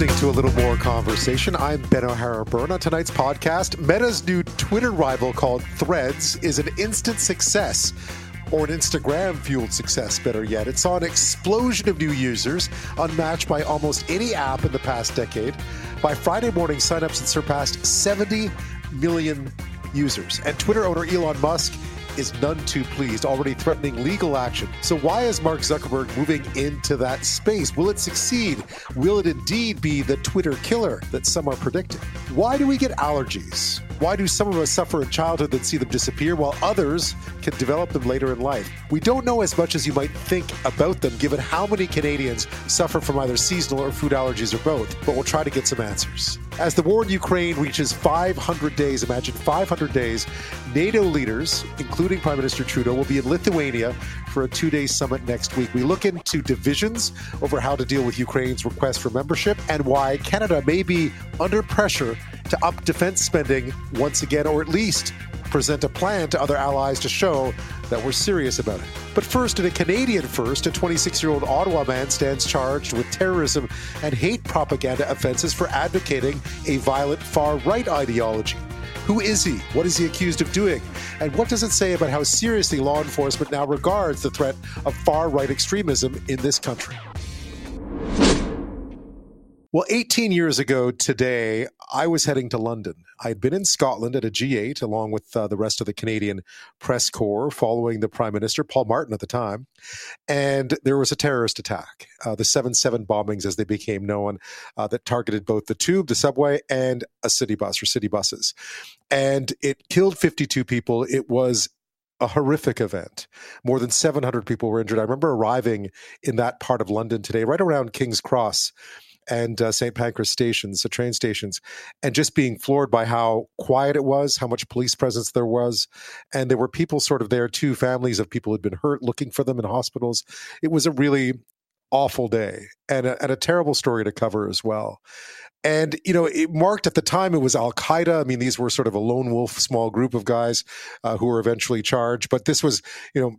listening to a little more conversation. I'm Ben O'Hara Byrne. On tonight's podcast, Meta's new Twitter rival called Threads is an instant success or an Instagram fueled success, better yet. It saw an explosion of new users, unmatched by almost any app in the past decade. By Friday morning, signups had surpassed 70 million users. And Twitter owner Elon Musk is none too pleased, already threatening legal action. So, why is Mark Zuckerberg moving into that space? Will it succeed? Will it indeed be the Twitter killer that some are predicting? Why do we get allergies? Why do some of us suffer in childhood and see them disappear while others can develop them later in life? We don't know as much as you might think about them given how many Canadians suffer from either seasonal or food allergies or both, but we'll try to get some answers. As the war in Ukraine reaches 500 days, imagine 500 days, NATO leaders, including Prime Minister Trudeau, will be in Lithuania for a two day summit next week. We look into divisions over how to deal with Ukraine's request for membership and why Canada may be under pressure to up defense spending once again, or at least present a plan to other allies to show that we're serious about it. But first, in a Canadian first, a 26 year old Ottawa man stands charged with terrorism and hate propaganda offenses for advocating a violent far right ideology. Who is he? What is he accused of doing? And what does it say about how seriously law enforcement now regards the threat of far right extremism in this country? Well, 18 years ago today, I was heading to London. I had been in Scotland at a G8 along with uh, the rest of the Canadian press corps following the Prime Minister, Paul Martin at the time. And there was a terrorist attack, uh, the 7 7 bombings as they became known, uh, that targeted both the tube, the subway, and a city bus or city buses. And it killed 52 people. It was a horrific event. More than 700 people were injured. I remember arriving in that part of London today, right around King's Cross and uh, St. Pancras stations, the train stations, and just being floored by how quiet it was, how much police presence there was. And there were people sort of there too, families of people who had been hurt looking for them in hospitals. It was a really awful day and a, and a terrible story to cover as well. And, you know, it marked at the time it was Al Qaeda. I mean, these were sort of a lone wolf small group of guys uh, who were eventually charged. But this was, you know,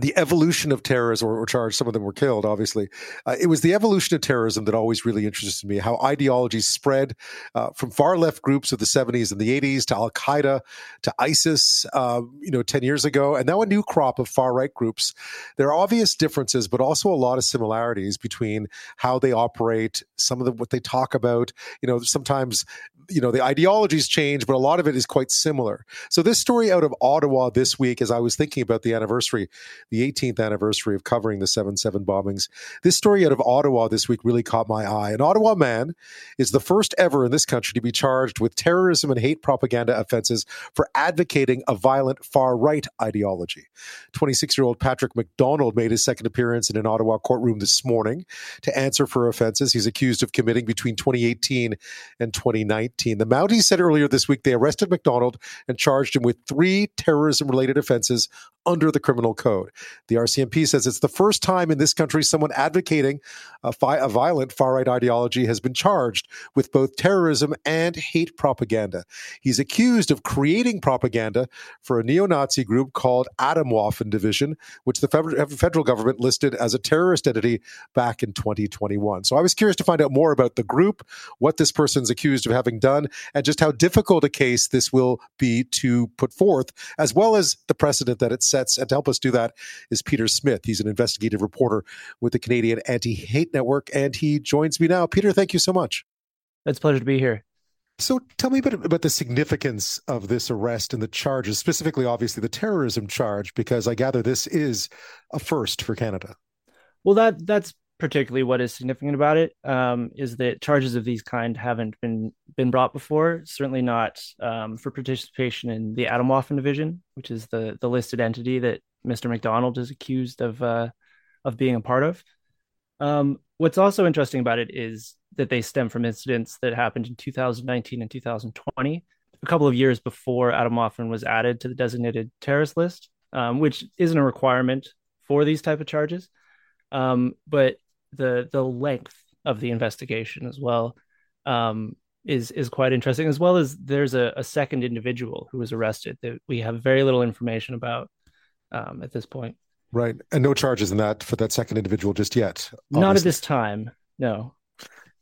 the evolution of terrorism or, or charged some of them were killed obviously. Uh, it was the evolution of terrorism that always really interested me how ideologies spread uh, from far left groups of the 70s and the 80s to al-qaeda to isis uh, you know 10 years ago and now a new crop of far right groups. There are obvious differences but also a lot of similarities between how they operate some of the what they talk about. You know sometimes you know the ideologies change but a lot of it is quite similar. So this story out of ottawa this week as i was thinking about the anniversary the 18th anniversary of covering the 7-7 bombings this story out of ottawa this week really caught my eye. An ottawa man is the first ever in this country to be charged with terrorism and hate propaganda offenses for advocating a violent far right ideology. 26 year old patrick mcdonald made his second appearance in an ottawa courtroom this morning to answer for offenses he's accused of committing between 2018 and 2019 the Mounties said earlier this week they arrested McDonald and charged him with three terrorism related offenses under the criminal code. The RCMP says it's the first time in this country someone advocating a, fi- a violent far right ideology has been charged with both terrorism and hate propaganda. He's accused of creating propaganda for a neo Nazi group called Atomwaffen Division, which the federal government listed as a terrorist entity back in 2021. So I was curious to find out more about the group, what this person's accused of having done, and just how difficult a case this will be to put forth, as well as the precedent that it sets. And to help us do that is Peter Smith. He's an investigative reporter with the Canadian Anti Hate Network, and he joins me now. Peter, thank you so much. It's a pleasure to be here. So tell me a bit about the significance of this arrest and the charges, specifically, obviously, the terrorism charge, because I gather this is a first for Canada. Well, that that's particularly what is significant about it um, is that charges of these kind haven't been been brought before. Certainly not um, for participation in the Atomwaffen division, which is the the listed entity that Mr. McDonald is accused of uh, of being a part of. Um, what's also interesting about it is that they stem from incidents that happened in 2019 and 2020, a couple of years before Atomwaffen was added to the designated terrorist list, um, which isn't a requirement for these type of charges. Um, but the the length of the investigation as well um, is is quite interesting. As well as there's a, a, second individual who was arrested that we have very little information about um, at this point. Right, and no charges in that for that second individual just yet. Obviously. Not at this time. No.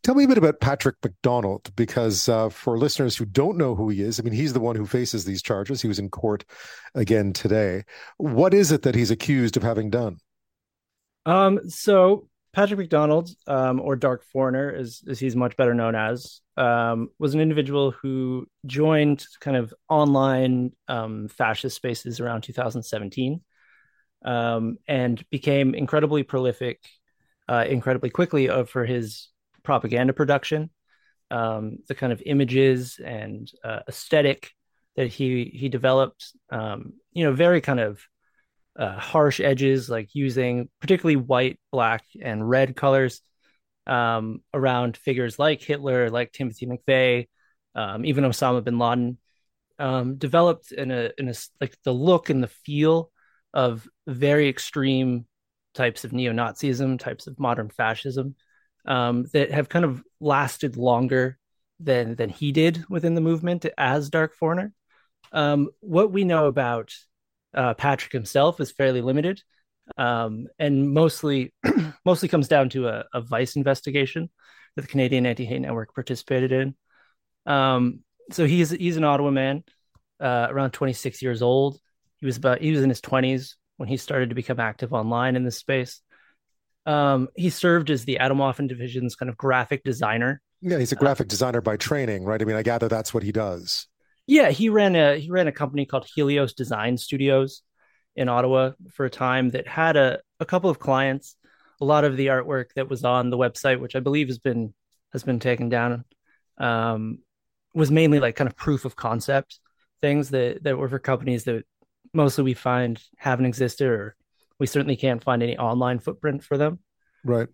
Tell me a bit about Patrick McDonald, because uh, for listeners who don't know who he is, I mean, he's the one who faces these charges. He was in court again today. What is it that he's accused of having done? Um, so Patrick McDonald, um, or Dark Foreigner, as, as he's much better known as, um, was an individual who joined kind of online um, fascist spaces around 2017 um, and became incredibly prolific, uh, incredibly quickly uh, for his propaganda production, um, the kind of images and uh, aesthetic that he he developed. Um, you know, very kind of uh, harsh edges, like using particularly white, black, and red colors um, around figures like Hitler, like Timothy McVeigh, um, even Osama bin Laden. Um, developed in a in a like the look and the feel of very extreme types of neo-Nazism, types of modern fascism um, that have kind of lasted longer than than he did within the movement as Dark Foreigner. Um, what we know about uh, Patrick himself is fairly limited, um, and mostly mostly comes down to a, a Vice investigation that the Canadian Anti Hate Network participated in. Um, so he's he's an Ottawa man, uh, around 26 years old. He was about he was in his 20s when he started to become active online in this space. Um, he served as the Atomwaffen division's kind of graphic designer. Yeah, he's a graphic uh, designer by training, right? I mean, I gather that's what he does. Yeah, he ran a he ran a company called Helios Design Studios in Ottawa for a time that had a, a couple of clients. A lot of the artwork that was on the website, which I believe has been has been taken down, um, was mainly like kind of proof of concept things that that were for companies that mostly we find haven't existed or we certainly can't find any online footprint for them. Right.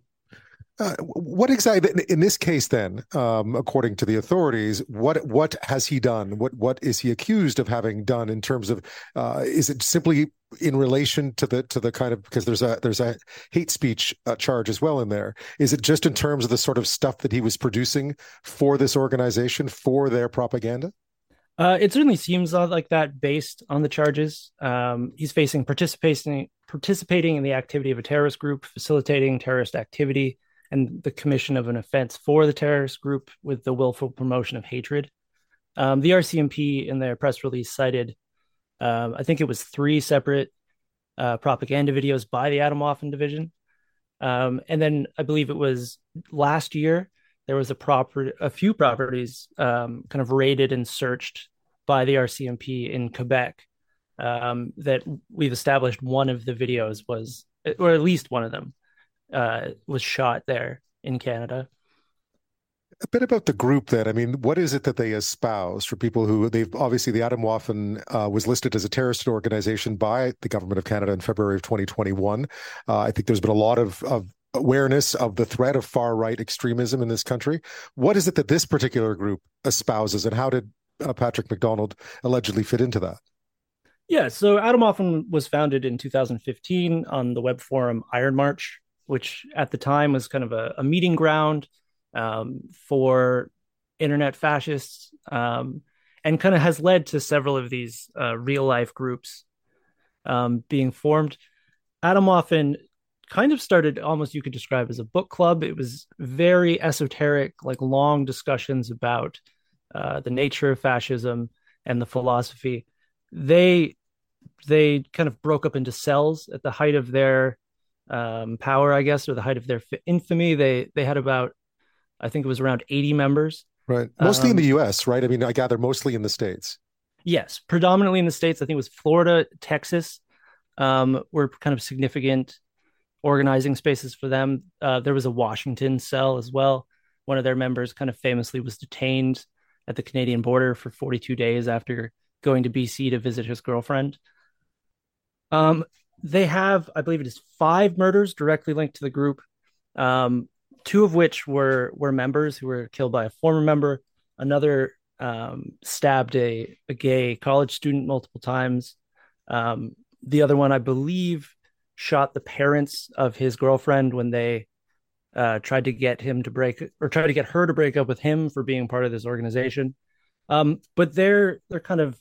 Uh, what exactly in this case then um, according to the authorities what what has he done? What what is he accused of having done in terms of uh, is it simply in relation to the to the kind of because there's a there's a hate speech uh, charge as well in there. Is it just in terms of the sort of stuff that he was producing for this organization for their propaganda? Uh, it certainly seems like that based on the charges. Um, he's facing participating participating in the activity of a terrorist group, facilitating terrorist activity, and the commission of an offense for the terrorist group with the willful promotion of hatred. Um, the RCMP in their press release cited, um, I think it was three separate uh, propaganda videos by the Atomwaffen division. Um, and then I believe it was last year there was a proper a few properties um, kind of raided and searched by the RCMP in Quebec um, that we've established one of the videos was or at least one of them uh, was shot there in Canada. A bit about the group then. I mean, what is it that they espouse for people who they've obviously the Atomwaffen uh, was listed as a terrorist organization by the government of Canada in February of 2021. Uh, I think there's been a lot of, of awareness of the threat of far right extremism in this country. What is it that this particular group espouses, and how did uh, Patrick McDonald allegedly fit into that? Yeah, so Atomwaffen was founded in 2015 on the web forum Iron March, which at the time was kind of a, a meeting ground um, for internet fascists, um, and kind of has led to several of these uh, real life groups um, being formed. Atomwaffen kind of started almost you could describe as a book club. It was very esoteric, like long discussions about uh, the nature of fascism and the philosophy. They they kind of broke up into cells at the height of their um, power, I guess, or the height of their infamy. They they had about, I think it was around eighty members. Right, mostly um, in the U.S. Right. I mean, I gather mostly in the states. Yes, predominantly in the states. I think it was Florida, Texas, um, were kind of significant organizing spaces for them. Uh, there was a Washington cell as well. One of their members kind of famously was detained at the Canadian border for 42 days after going to BC to visit his girlfriend. Um, they have, I believe it is five murders directly linked to the group. Um, two of which were were members who were killed by a former member. Another um, stabbed a, a gay college student multiple times. Um, the other one, I believe, shot the parents of his girlfriend when they uh, tried to get him to break or try to get her to break up with him for being part of this organization. Um, but they're they're kind of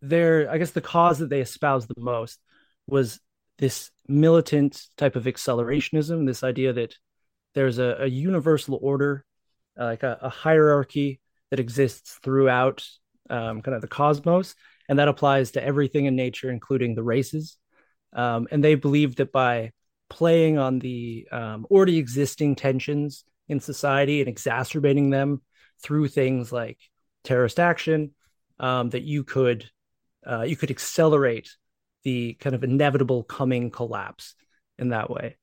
their I guess the cause that they espoused the most was this militant type of accelerationism, this idea that there's a, a universal order, uh, like a, a, hierarchy that exists throughout um, kind of the cosmos, and that applies to everything in nature, including the races. Um, and they believe that by playing on the um, already existing tensions in society and exacerbating them through things like terrorist action, um, that you could uh, you could accelerate the kind of inevitable coming collapse in that way.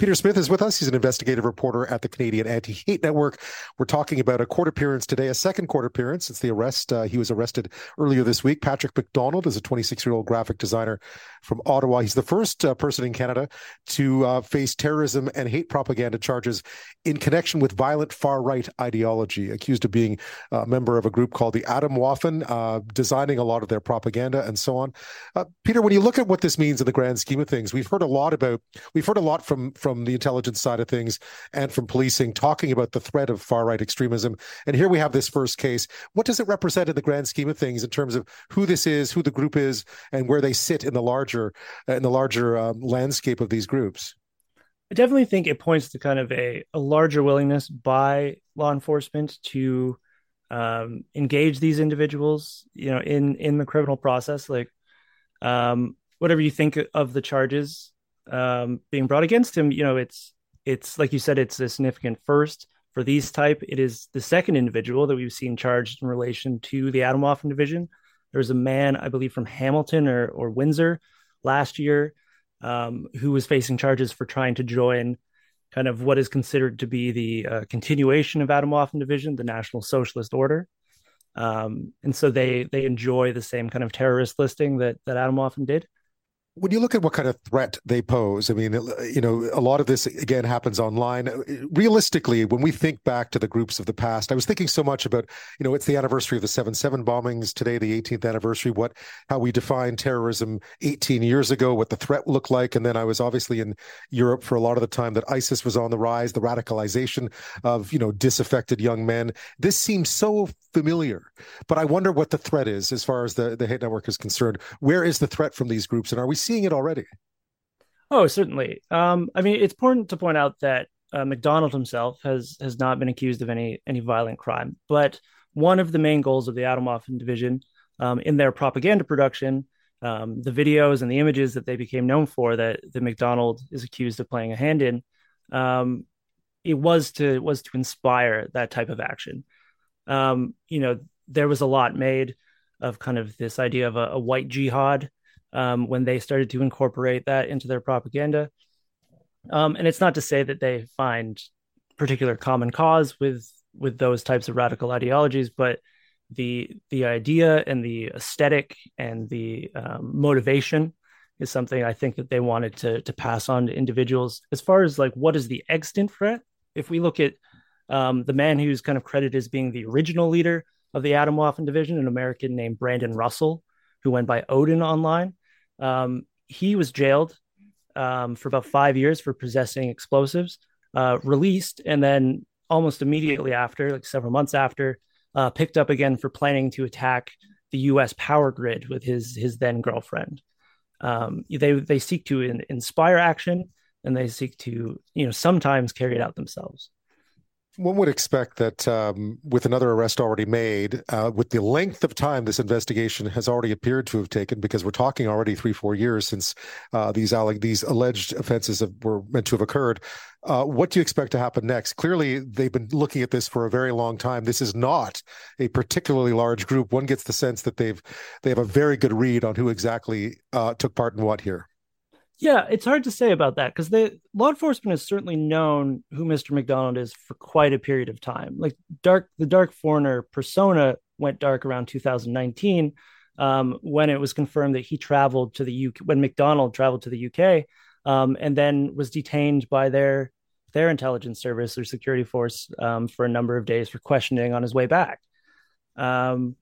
Peter Smith is with us. He's an investigative reporter at the Canadian Anti Hate Network. We're talking about a court appearance today, a second court appearance since the arrest. Uh, he was arrested earlier this week. Patrick McDonald is a 26 year old graphic designer from Ottawa. He's the first uh, person in Canada to uh, face terrorism and hate propaganda charges in connection with violent far right ideology, accused of being a member of a group called the Atomwaffen, uh, designing a lot of their propaganda and so on. Uh, Peter, when you look at what this means in the grand scheme of things, we've heard a lot about, we've heard a lot from, from from the intelligence side of things and from policing talking about the threat of far right extremism. And here we have this first case. What does it represent in the grand scheme of things in terms of who this is, who the group is, and where they sit in the larger in the larger um, landscape of these groups? I definitely think it points to kind of a, a larger willingness by law enforcement to um, engage these individuals, you know, in in the criminal process. Like, um, whatever you think of the charges, um, being brought against him, you know, it's it's like you said, it's a significant first for these type. It is the second individual that we've seen charged in relation to the Atomwaffen division. There was a man, I believe, from Hamilton or or Windsor last year um, who was facing charges for trying to join kind of what is considered to be the uh, continuation of Atomwaffen division, the National Socialist Order. Um, and so they they enjoy the same kind of terrorist listing that that Atomwaffen did when you look at what kind of threat they pose, I mean, you know, a lot of this again happens online. Realistically, when we think back to the groups of the past, I was thinking so much about, you know, it's the anniversary of the 7 7 bombings today, the 18th anniversary, what, how we defined terrorism 18 years ago, what the threat looked like. And then I was obviously in Europe for a lot of the time that ISIS was on the rise, the radicalization of, you know, disaffected young men. This seems so familiar, but I wonder what the threat is as far as the, the hate network is concerned. Where is the threat from these groups? And are we seeing it already. Oh, certainly. Um, I mean, it's important to point out that uh, McDonald himself has has not been accused of any any violent crime, but one of the main goals of the Atomwaffen division um, in their propaganda production, um, the videos and the images that they became known for that the McDonald is accused of playing a hand in, um, it was to was to inspire that type of action. Um, you know, there was a lot made of kind of this idea of a, a white jihad um, when they started to incorporate that into their propaganda. Um, and it's not to say that they find particular common cause with with those types of radical ideologies, but the the idea and the aesthetic and the um, motivation is something I think that they wanted to to pass on to individuals. As far as like what is the extant threat, if we look at um, the man who's kind of credited as being the original leader of the Atomwaffen division, an American named Brandon Russell, who went by Odin online. Um, he was jailed um, for about five years for possessing explosives, uh, released, and then almost immediately after, like several months after, uh, picked up again for planning to attack the U.S. power grid with his his then girlfriend. Um, they they seek to in, inspire action, and they seek to you know sometimes carry it out themselves one would expect that um, with another arrest already made, uh, with the length of time this investigation has already appeared to have taken, because we're talking already three, four years since uh, these these alleged offenses have, were meant to have occurred. Uh, what do you expect to happen next? Clearly, they've been looking at this for a very long time. This is not a particularly large group. One gets the sense that they've they have a very good read on who exactly uh, took part in what here. Yeah, it's hard to say about that because the law enforcement has certainly known who Mr. McDonald is for quite a period of time. Like dark, the dark foreigner persona went dark around 2019 um, when it was confirmed that he traveled to the UK when McDonald traveled to the UK um, and then was detained by their their intelligence service or security force um, for a number of days for questioning on his way back. Um,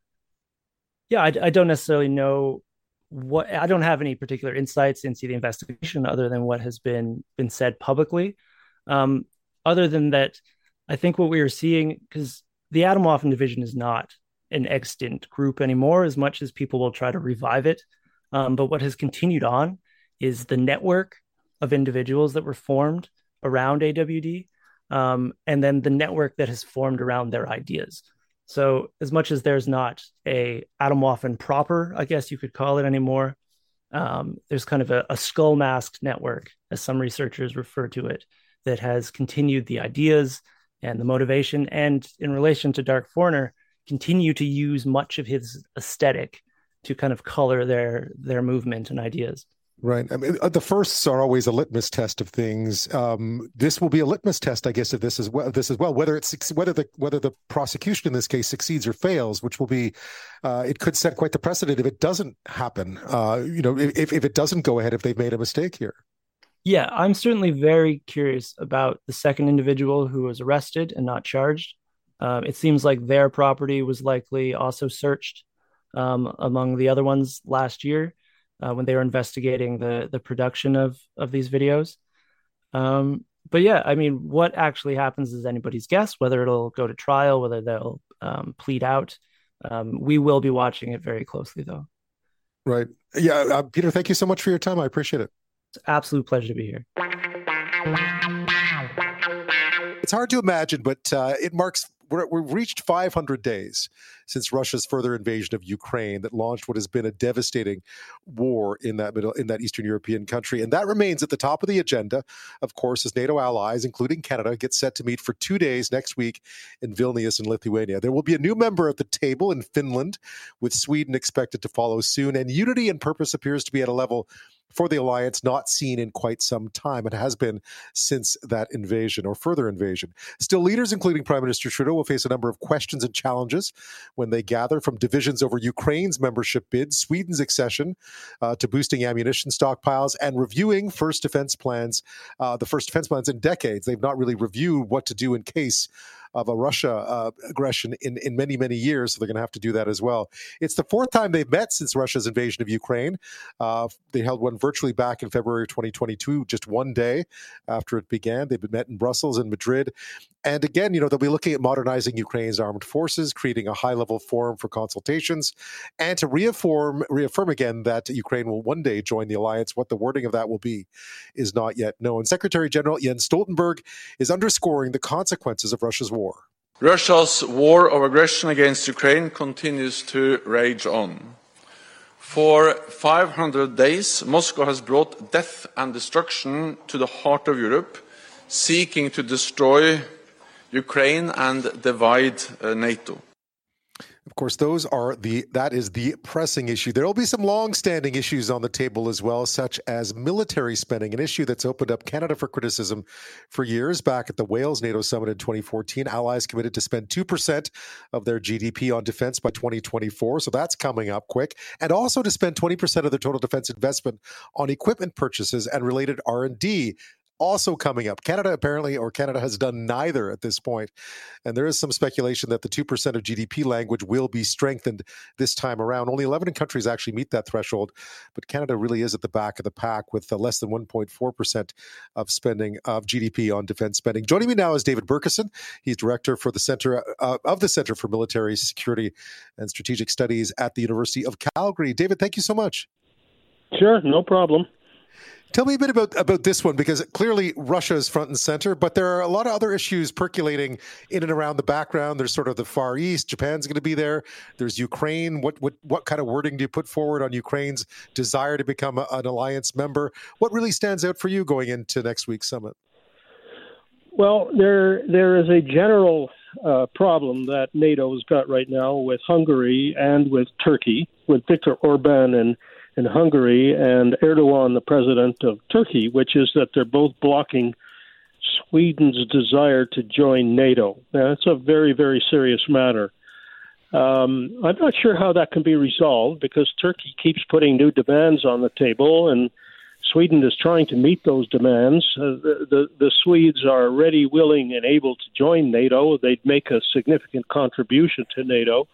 yeah, I, I don't necessarily know what I don't have any particular insights into the investigation other than what has been been said publicly. Um, other than that, I think what we are seeing because the Atomwaffen division is not an extant group anymore, as much as people will try to revive it. Um, but what has continued on is the network of individuals that were formed around AWD, um, and then the network that has formed around their ideas. So as much as there's not a Atomwaffen proper, I guess you could call it anymore, um, there's kind of a, a skull masked network, as some researchers refer to it, that has continued the ideas and the motivation, and in relation to Dark Foreigner, continue to use much of his aesthetic to kind of color their their movement and ideas. Right. I mean, uh, the firsts are always a litmus test of things. Um, this will be a litmus test, I guess, of this as well. This as well, whether it's whether the whether the prosecution in this case succeeds or fails, which will be, uh, it could set quite the precedent if it doesn't happen. Uh, you know, if if it doesn't go ahead, if they've made a mistake here. Yeah, I'm certainly very curious about the second individual who was arrested and not charged. Um, it seems like their property was likely also searched um, among the other ones last year uh, when they were investigating the the production of of these videos. Um, but yeah, I mean, what actually happens is anybody's guess. Whether it'll go to trial, whether they'll um, plead out. Um, we will be watching it very closely, though. Right. Yeah, uh, Peter. Thank you so much for your time. I appreciate it. It's absolute pleasure to be here. It's hard to imagine, but uh, it marks we've reached 500 days since Russia's further invasion of Ukraine that launched what has been a devastating war in that middle in that Eastern European country, and that remains at the top of the agenda. Of course, as NATO allies, including Canada, get set to meet for two days next week in Vilnius in Lithuania. There will be a new member at the table in Finland, with Sweden expected to follow soon, and unity and purpose appears to be at a level for the alliance not seen in quite some time. It has been since that invasion or further invasion. Still, leaders, including Prime Minister Trudeau, will face a number of questions and challenges when they gather from divisions over Ukraine's membership bid, Sweden's accession uh, to boosting ammunition stockpiles, and reviewing first defense plans, uh, the first defense plans in decades. They've not really reviewed what to do in case of a Russia uh, aggression in, in many, many years. So they're going to have to do that as well. It's the fourth time they've met since Russia's invasion of Ukraine. Uh, they held one virtually back in February 2022, just one day after it began. They've been met in Brussels and Madrid. And again, you know, they'll be looking at modernizing Ukraine's armed forces, creating a high level forum for consultations, and to reaffirm, reaffirm again that Ukraine will one day join the alliance. What the wording of that will be is not yet known. Secretary General Jens Stoltenberg is underscoring the consequences of Russia's war. Russia's war of aggression against Ukraine continues to rage on. For 500 days, Moscow has brought death and destruction to the heart of Europe, seeking to destroy Ukraine and divide uh, NATO. Of course, those are the that is the pressing issue. There will be some long-standing issues on the table as well, such as military spending, an issue that's opened up Canada for criticism for years. Back at the Wales NATO summit in 2014, allies committed to spend two percent of their GDP on defense by 2024, so that's coming up quick, and also to spend 20 percent of their total defense investment on equipment purchases and related R&D also coming up. Canada apparently, or Canada has done neither at this point. And there is some speculation that the 2% of GDP language will be strengthened this time around. Only 11 countries actually meet that threshold, but Canada really is at the back of the pack with uh, less than 1.4% of spending of GDP on defense spending. Joining me now is David Bercuson. He's director for the Center uh, of the Center for Military Security and Strategic Studies at the University of Calgary. David, thank you so much. Sure, no problem. Tell me a bit about, about this one because clearly Russia is front and center, but there are a lot of other issues percolating in and around the background. There's sort of the Far East. Japan's going to be there. There's Ukraine. What what what kind of wording do you put forward on Ukraine's desire to become a, an alliance member? What really stands out for you going into next week's summit? Well, there there is a general uh, problem that NATO's got right now with Hungary and with Turkey, with Viktor Orban and in Hungary and Erdogan, the president of Turkey, which is that they're both blocking Sweden's desire to join NATO. Now, it's a very, very serious matter. Um, I'm not sure how that can be resolved because Turkey keeps putting new demands on the table, and Sweden is trying to meet those demands. Uh, the, the, the Swedes are ready, willing, and able to join NATO. They'd make a significant contribution to NATO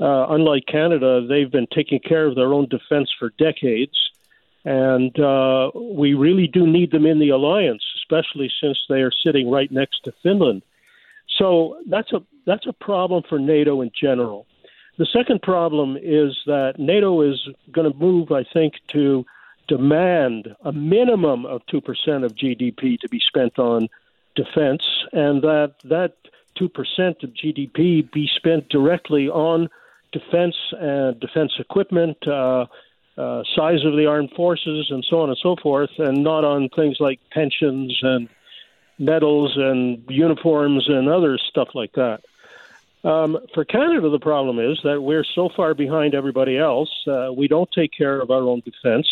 uh, unlike Canada, they've been taking care of their own defense for decades. And uh, we really do need them in the alliance, especially since they are sitting right next to Finland. So that's a that's a problem for NATO in general. The second problem is that NATO is going to move, I think, to demand a minimum of 2% of GDP to be spent on defense, and that that 2% of GDP be spent directly on defense and defense equipment, uh, uh, size of the armed forces, and so on and so forth, and not on things like pensions and medals and uniforms and other stuff like that. Um, for Canada, the problem is that we're so far behind everybody else. Uh, we don't take care of our own defense.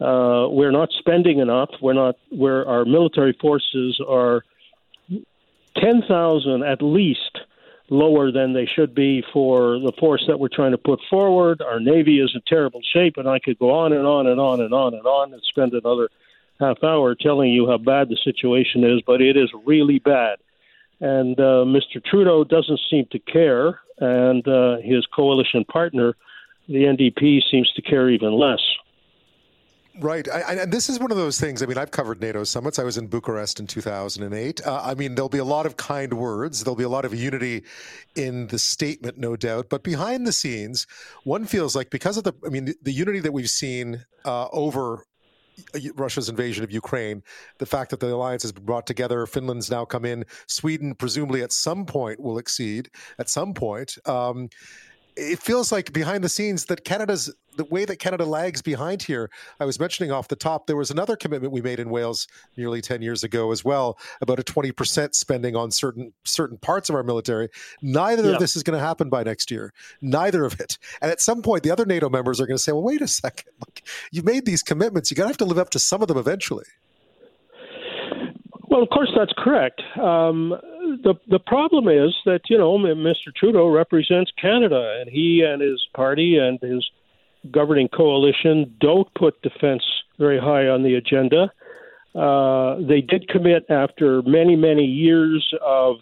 Uh, we're not spending enough. We're not. Where our military forces are ten thousand at least lower than they should be for the force that we're trying to put forward. Our navy is in terrible shape, and I could go on and on and on and on and on and spend another half hour telling you how bad the situation is, but it is really bad. And uh, Mr. Trudeau doesn't seem to care, and uh, his coalition partner, the NDP, seems to care even less. Right. I, and this is one of those things. I mean, I've covered NATO summits. I was in Bucharest in 2008. Uh, I mean, there'll be a lot of kind words. There'll be a lot of unity in the statement, no doubt. But behind the scenes, one feels like because of the, I mean, the, the unity that we've seen uh, over Russia's invasion of Ukraine, the fact that the alliance has been brought together, Finland's now come in, Sweden presumably at some point will exceed at some point. Um, it feels like behind the scenes that Canada's the way that Canada lags behind here. I was mentioning off the top, there was another commitment we made in Wales nearly 10 years ago as well about a 20% spending on certain certain parts of our military. Neither yeah. of this is going to happen by next year. Neither of it. And at some point, the other NATO members are going to say, well, wait a second. Look, you've made these commitments. You're going to have to live up to some of them eventually. Well, of course, that's correct. Um, the the problem is that you know Mr. Trudeau represents Canada, and he and his party and his governing coalition don't put defense very high on the agenda. Uh, they did commit after many many years of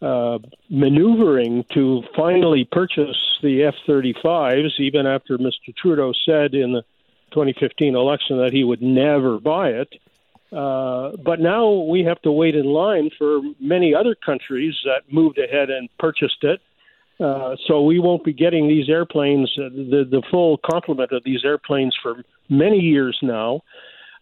uh, maneuvering to finally purchase the F-35s, even after Mr. Trudeau said in the 2015 election that he would never buy it. Uh, but now we have to wait in line for many other countries that moved ahead and purchased it. Uh, so we won't be getting these airplanes, uh, the the full complement of these airplanes for many years now.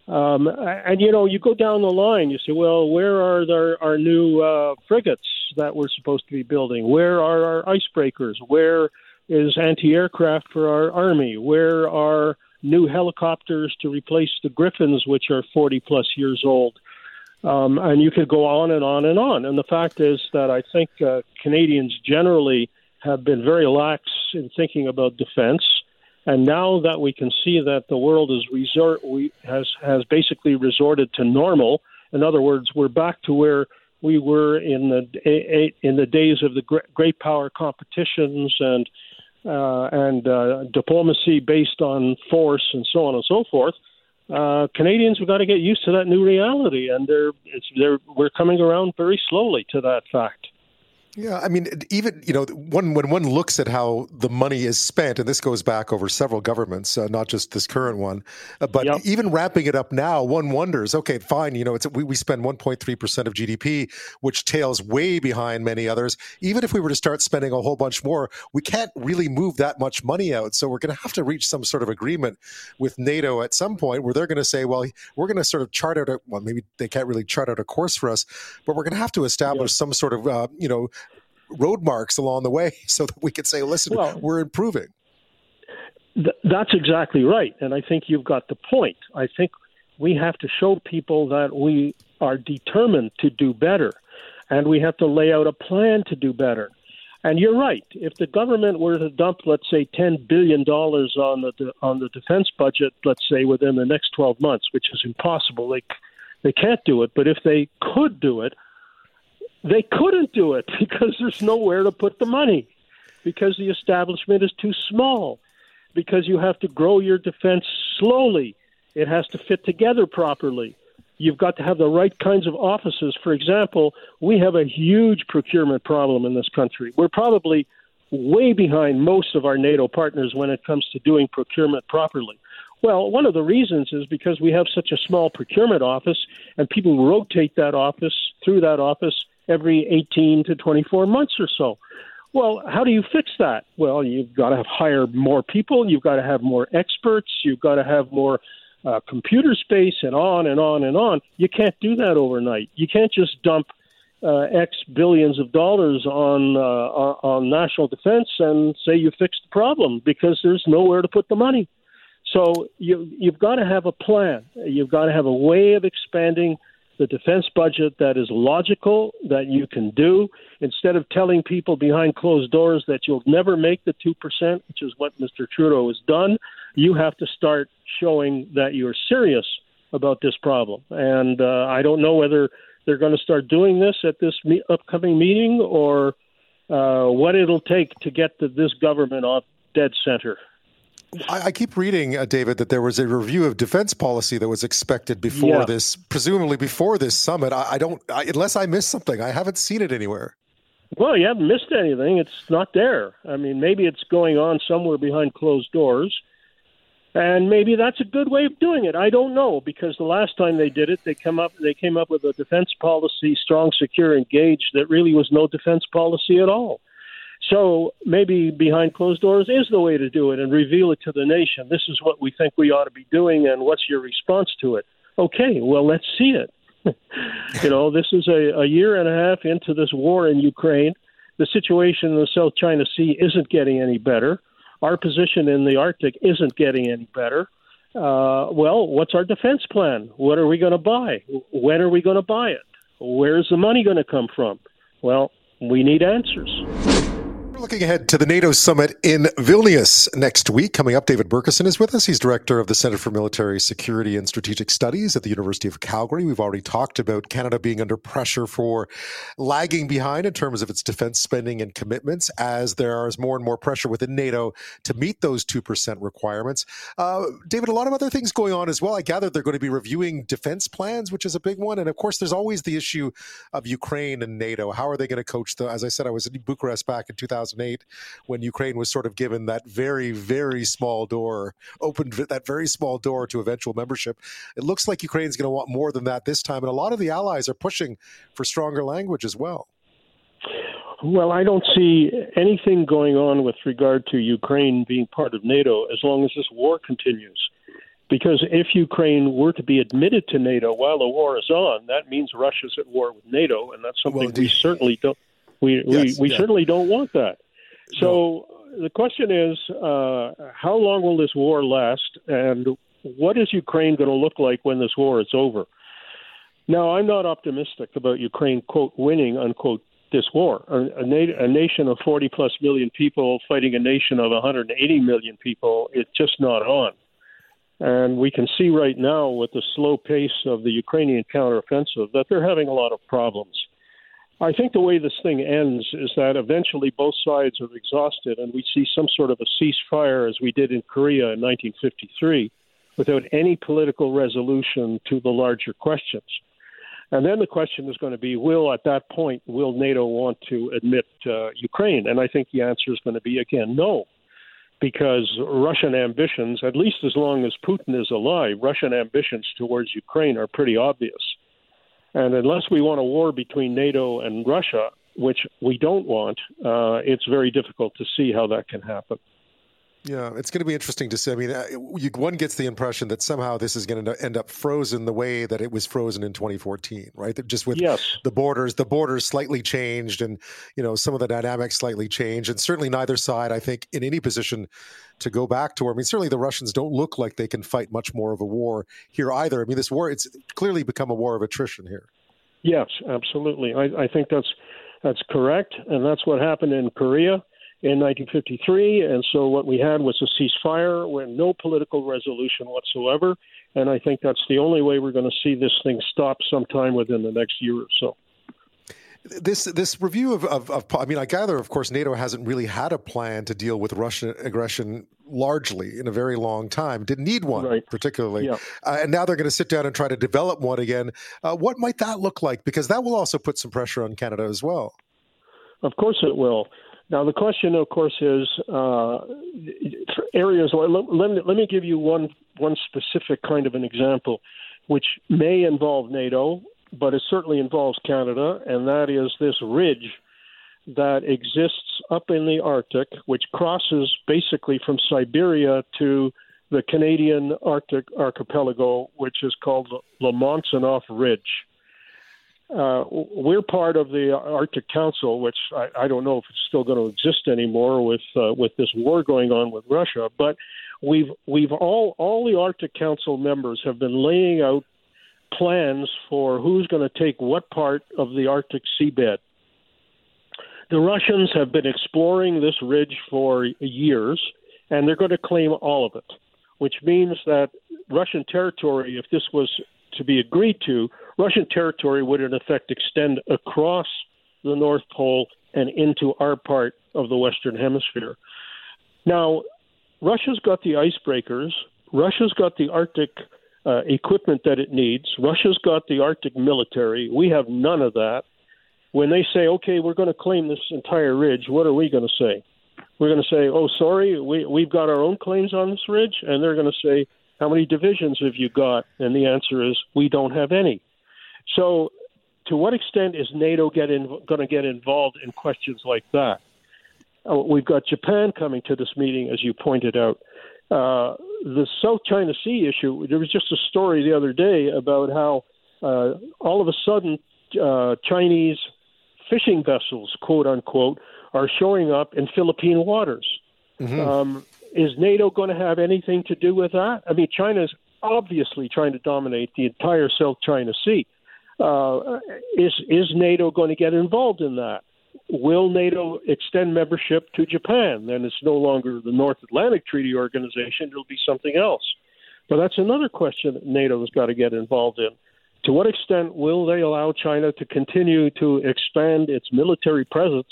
Um, and you know, you go down the line, you say, well, where are there, our new uh, frigates that we're supposed to be building? Where are our icebreakers? Where is anti-aircraft for our army? Where are new helicopters to replace the Griffins, which are 40 plus years old. Um, and you could go on and on and on. And the fact is that I think uh, Canadians generally have been very lax in thinking about defense. And now that we can see that the world is resort, we, has has basically resorted to normal. In other words, we're back to where we were in the in the days of the great power competitions and uh, and uh, diplomacy based on force and so on and so forth. Uh, Canadians have got to get used to that new reality, and they're, they're, we're coming around very slowly to that fact. Yeah, I mean, even you know, one when one looks at how the money is spent, and this goes back over several governments, uh, not just this current one, uh, but yep. even wrapping it up now, one wonders, okay, fine, you know, it's we, we spend 1.3 percent of GDP, which tails way behind many others. Even if we were to start spending a whole bunch more, we can't really move that much money out. So we're going to have to reach some sort of agreement with NATO at some point, where they're going to say, well, we're going to sort of chart out a well, maybe they can't really chart out a course for us, but we're going to have to establish yep. some sort of uh, you know road marks along the way so that we can say, listen, well, we're improving. Th- that's exactly right. And I think you've got the point. I think we have to show people that we are determined to do better and we have to lay out a plan to do better. And you're right. If the government were to dump, let's say, ten billion dollars on the on the defense budget, let's say within the next twelve months, which is impossible, they they can't do it. But if they could do it, they couldn't do it because there's nowhere to put the money, because the establishment is too small, because you have to grow your defense slowly. It has to fit together properly. You've got to have the right kinds of offices. For example, we have a huge procurement problem in this country. We're probably way behind most of our NATO partners when it comes to doing procurement properly. Well, one of the reasons is because we have such a small procurement office and people rotate that office through that office every 18 to 24 months or so. Well, how do you fix that? Well, you've got to hire more people. You've got to have more experts. You've got to have more uh, computer space, and on and on and on. You can't do that overnight. You can't just dump uh, X billions of dollars on, uh, on national defense and say you fixed the problem because there's nowhere to put the money. So you, you've got to have a plan. You've got to have a way of expanding the defense budget that is logical, that you can do, instead of telling people behind closed doors that you'll never make the 2%, which is what Mr. Trudeau has done. You have to start showing that you're serious about this problem. And uh, I don't know whether they're going to start doing this at this me- upcoming meeting or uh, what it'll take to get the, this government off dead center. I, I keep reading, uh, David, that there was a review of defense policy that was expected before yeah. this, presumably before this summit. I, I don't, I, unless I missed something, I haven't seen it anywhere. Well, you haven't missed anything. It's not there. I mean, maybe it's going on somewhere behind closed doors. And maybe that's a good way of doing it. I don't know because the last time they did it, they come up they came up with a defense policy, strong, secure, engaged that really was no defense policy at all. So maybe behind closed doors is the way to do it and reveal it to the nation. This is what we think we ought to be doing, and what's your response to it? Okay, well, let's see it. you know, this is a, a year and a half into this war in Ukraine. The situation in the South China Sea isn't getting any better. Our position in the Arctic isn't getting any better. Uh, well, what's our defense plan? What are we going to buy? When are we going to buy it? Where's the money going to come from? Well, we need answers. We're looking ahead to the NATO summit in Vilnius next week. Coming up, David Bercuson is with us. He's director of the Center for Military Security and Strategic Studies at the University of Calgary. We've already talked about Canada being under pressure for lagging behind in terms of its defense spending and commitments as there is more and more pressure within NATO to meet those 2% requirements. Uh, David, a lot of other things going on as well. I gather they're going to be reviewing defense plans, which is a big one. And of course, there's always the issue of Ukraine and NATO. How are they going to coach the, as I said, I was in Bucharest back in 2000. 2008 when Ukraine was sort of given that very, very small door, opened that very small door to eventual membership. It looks like Ukraine's going to want more than that this time. And a lot of the allies are pushing for stronger language as well. Well, I don't see anything going on with regard to Ukraine being part of NATO as long as this war continues. Because if Ukraine were to be admitted to NATO while the war is on, that means Russia's at war with NATO, and that's something well, we certainly don't we yes, we, we yeah. certainly don't want that. So no. the question is, uh, how long will this war last, and what is Ukraine going to look like when this war is over? Now, I'm not optimistic about Ukraine quote winning unquote this war. A, a, a nation of 40 plus million people fighting a nation of 180 million people, it's just not on. And we can see right now with the slow pace of the Ukrainian counteroffensive that they're having a lot of problems. I think the way this thing ends is that eventually both sides are exhausted and we see some sort of a ceasefire as we did in Korea in 1953 without any political resolution to the larger questions. And then the question is going to be will, at that point, will NATO want to admit uh, Ukraine? And I think the answer is going to be again, no. Because Russian ambitions, at least as long as Putin is alive, Russian ambitions towards Ukraine are pretty obvious. And unless we want a war between NATO and Russia, which we don't want, uh, it's very difficult to see how that can happen. Yeah, it's going to be interesting to see. I mean, uh, you, one gets the impression that somehow this is going to end up frozen the way that it was frozen in 2014, right? That just with yes. the borders, the borders slightly changed, and you know some of the dynamics slightly changed, and certainly neither side, I think, in any position to go back to. I mean, certainly the Russians don't look like they can fight much more of a war here either. I mean, this war it's clearly become a war of attrition here. Yes, absolutely. I, I think that's that's correct, and that's what happened in Korea in 1953. And so what we had was a ceasefire with no political resolution whatsoever. And I think that's the only way we're going to see this thing stop sometime within the next year or so. This this review of, of, of, I mean, I gather, of course, NATO hasn't really had a plan to deal with Russian aggression largely in a very long time. Didn't need one right. particularly, yeah. uh, and now they're going to sit down and try to develop one again. Uh, what might that look like? Because that will also put some pressure on Canada as well. Of course, it will. Now, the question, of course, is uh, areas. Let, let, me, let me give you one one specific kind of an example, which may involve NATO, but it certainly involves Canada, and that is this ridge that exists up in the Arctic, which crosses basically from Siberia to the Canadian Arctic archipelago, which is called the Lomonosov Ridge. Uh, we're part of the Arctic Council, which I, I, don't know if it's still going to exist anymore with uh, with this war going on with Russia. But we've we've all all the Arctic Council members have been laying out plans for who's going to take what part of the Arctic seabed. The Russians have been exploring this ridge for years, and they're going to claim all of it, which means that Russian territory, if this was to be agreed to, Russian territory would in effect extend across the North Pole and into our part of the Western Hemisphere. Now, Russia's got the icebreakers. Russia's got the Arctic uh, equipment that it needs. Russia's got the Arctic military. We have none of that. When they say, okay, we're going to claim this entire ridge, what are we going to say? We're going to say, oh, sorry, we, we've got our own claims on this ridge. And they're going to say, how many divisions have you got? And the answer is, we don't have any. So, to what extent is NATO get going to get involved in questions like that? Uh, we've got Japan coming to this meeting, as you pointed out. Uh, the South China Sea issue, there was just a story the other day about how uh, all of a sudden uh, Chinese fishing vessels, quote unquote, are showing up in Philippine waters. Mm-hmm. Um, is NATO going to have anything to do with that? I mean, China is obviously trying to dominate the entire South China Sea. Uh, is is NATO going to get involved in that? Will NATO extend membership to Japan? Then it's no longer the North Atlantic Treaty Organization, it'll be something else. But that's another question that NATO has got to get involved in. To what extent will they allow China to continue to expand its military presence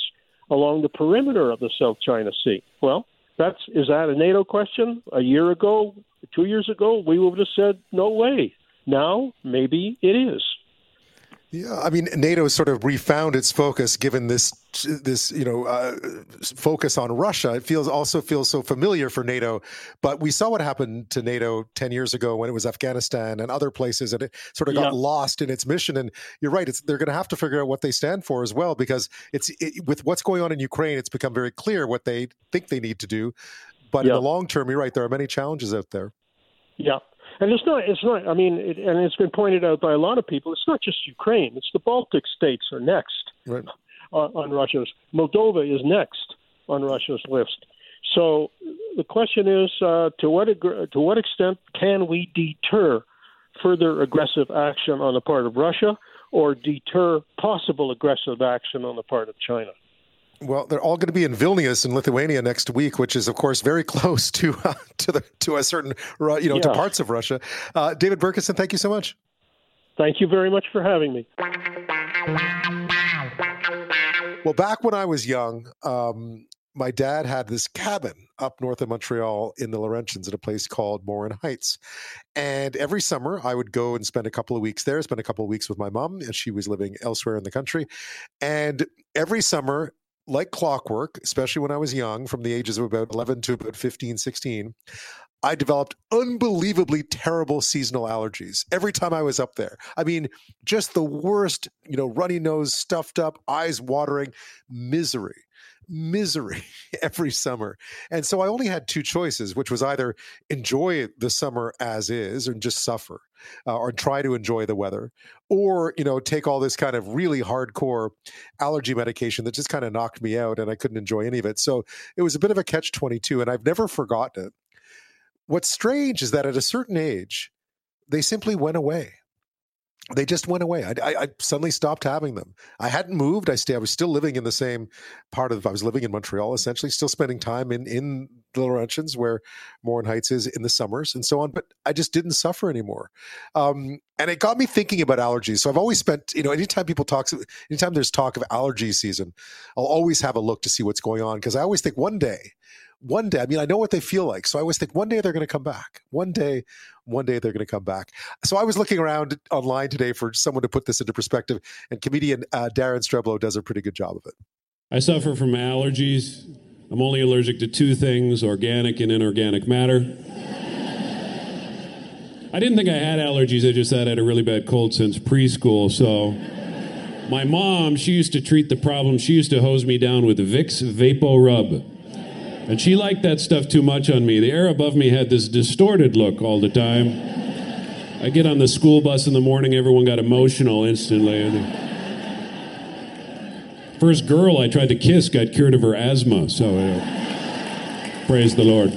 along the perimeter of the South China Sea? Well, that's is that a NATO question? A year ago, two years ago, we would have said no way. Now, maybe it is. Yeah, I mean, NATO has sort of refound its focus, given this this you know uh, focus on Russia. It feels also feels so familiar for NATO, but we saw what happened to NATO ten years ago when it was Afghanistan and other places, and it sort of got yeah. lost in its mission. And you're right; it's they're going to have to figure out what they stand for as well, because it's it, with what's going on in Ukraine, it's become very clear what they think they need to do. But yeah. in the long term, you're right; there are many challenges out there. Yeah, and it's not, it's not, I mean, it, and it's been pointed out by a lot of people, it's not just Ukraine, it's the Baltic states are next right. on, on Russia's. Moldova is next on Russia's list. So the question is uh, to, what, to what extent can we deter further aggressive action on the part of Russia or deter possible aggressive action on the part of China? Well, they're all going to be in Vilnius in Lithuania next week, which is, of course, very close to uh, to the to a certain you know yeah. to parts of Russia. Uh, David Bercuson, thank you so much. Thank you very much for having me. Well, back when I was young, um, my dad had this cabin up north of Montreal in the Laurentians at a place called Morin Heights. And every summer I would go and spend a couple of weeks there, spend a couple of weeks with my mom, and she was living elsewhere in the country. And every summer like clockwork, especially when I was young, from the ages of about 11 to about 15, 16, I developed unbelievably terrible seasonal allergies every time I was up there. I mean, just the worst, you know, runny nose, stuffed up, eyes watering, misery misery every summer. And so I only had two choices, which was either enjoy the summer as is and just suffer, uh, or try to enjoy the weather, or you know take all this kind of really hardcore allergy medication that just kind of knocked me out, and I couldn't enjoy any of it. So it was a bit of a catch twenty two, and I've never forgotten it. What's strange is that at a certain age, they simply went away they just went away. I, I, I, suddenly stopped having them. I hadn't moved. I stay. I was still living in the same part of. I was living in Montreal, essentially, still spending time in in the Laurentians, where Morin Heights is in the summers and so on. But I just didn't suffer anymore, um, and it got me thinking about allergies. So I've always spent, you know, anytime people talk, anytime there's talk of allergy season, I'll always have a look to see what's going on because I always think one day one day, I mean, I know what they feel like. So I always think one day they're going to come back. One day, one day they're going to come back. So I was looking around online today for someone to put this into perspective, and comedian uh, Darren Streblow does a pretty good job of it. I suffer from allergies. I'm only allergic to two things organic and inorganic matter. I didn't think I had allergies. I just had I had a really bad cold since preschool. So my mom, she used to treat the problem. She used to hose me down with Vicks Vapo Rub And she liked that stuff too much on me. The air above me had this distorted look all the time. I get on the school bus in the morning, everyone got emotional instantly. First girl I tried to kiss got cured of her asthma, so uh, praise the Lord.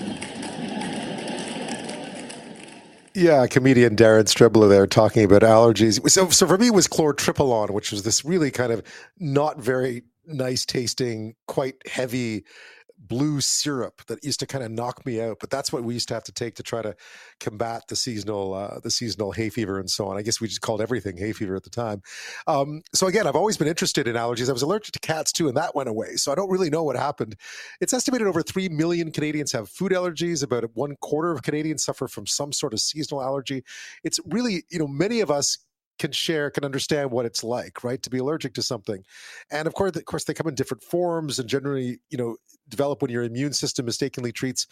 Yeah, comedian Darren Streblow there talking about allergies. So, so for me, it was Chlor-Tripolon, which was this really kind of not very nice tasting, quite heavy blue syrup that used to kind of knock me out. But that's what we used to have to take to try to combat the seasonal uh, the seasonal hay fever and so on. I guess we just called everything hay fever at the time. Um, so again, I've always been interested in allergies. I was allergic to cats too, and that went away. So I don't really know what happened. It's estimated over three million Canadians have food allergies. About one quarter of Canadians suffer from some sort of seasonal allergy. It's really you know many of us can share can understand what it's like right to be allergic to something. And of course of course they come in different forms and generally you know develop when your immune system mistakenly treats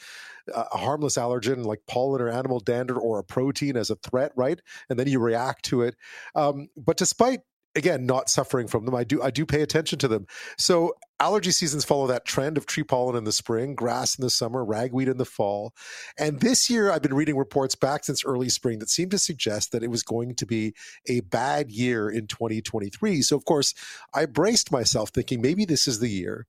a harmless allergen like pollen or animal dander or a protein as a threat right? And then you react to it. Um, but despite again not suffering from them. I do i do pay attention to them. So allergy seasons follow that trend of tree pollen in the spring grass in the summer ragweed in the fall. And this year i've been reading reports back since early spring that seem to suggest that it was going to be a bad year in 2023 so of course i braced myself thinking maybe this is the year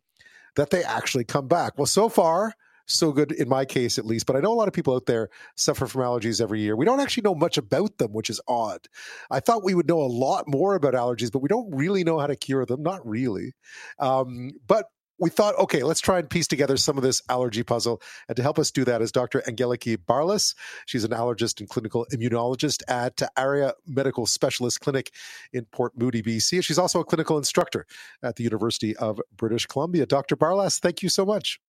that they actually come back. Well so far so good in my case at least but i know a lot of people out there suffer from allergies every year we don't actually know much about them which is odd i thought we would know a lot more about allergies but we don't really know how to cure them not really um, but we thought, okay, let's try and piece together some of this allergy puzzle. And to help us do that is Dr. Angeliki Barlas. She's an allergist and clinical immunologist at ARIA Medical Specialist Clinic in Port Moody, BC. She's also a clinical instructor at the University of British Columbia. Dr. Barlas, thank you so much.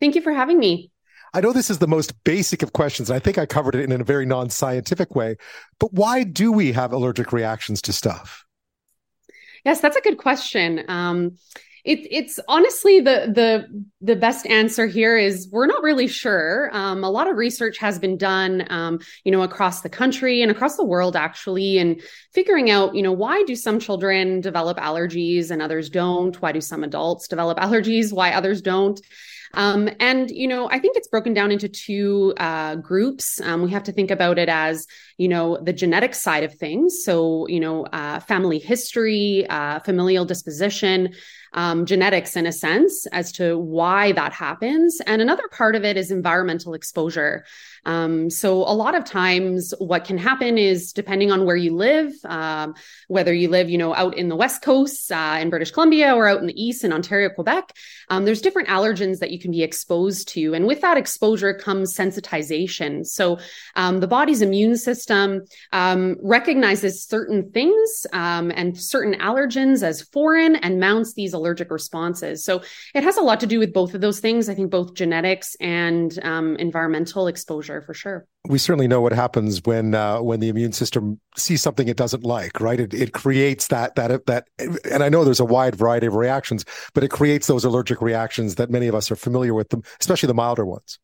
Thank you for having me. I know this is the most basic of questions, and I think I covered it in a very non scientific way, but why do we have allergic reactions to stuff? Yes, that's a good question. Um, it, it's honestly the the the best answer here is we're not really sure. Um, a lot of research has been done, um, you know, across the country and across the world actually, and figuring out, you know, why do some children develop allergies and others don't? Why do some adults develop allergies? Why others don't? Um, and, you know, I think it's broken down into two uh, groups. Um, we have to think about it as, you know, the genetic side of things. So, you know, uh, family history, uh, familial disposition, um, genetics in a sense as to why that happens. And another part of it is environmental exposure. Um, so a lot of times what can happen is depending on where you live, um, whether you live, you know, out in the West Coast uh, in British Columbia or out in the East in Ontario, Quebec, um, there's different allergens that you can be exposed to. And with that exposure comes sensitization. So um, the body's immune system um, recognizes certain things and certain allergens as foreign and mounts these allergic responses. So it has a lot to do with both of those things. I think both genetics and environmental exposure exposure for sure. We certainly know what happens when uh, when the immune system sees something it doesn't like, right? It, it creates that that that, and I know there's a wide variety of reactions, but it creates those allergic reactions that many of us are familiar with, them, especially the milder ones.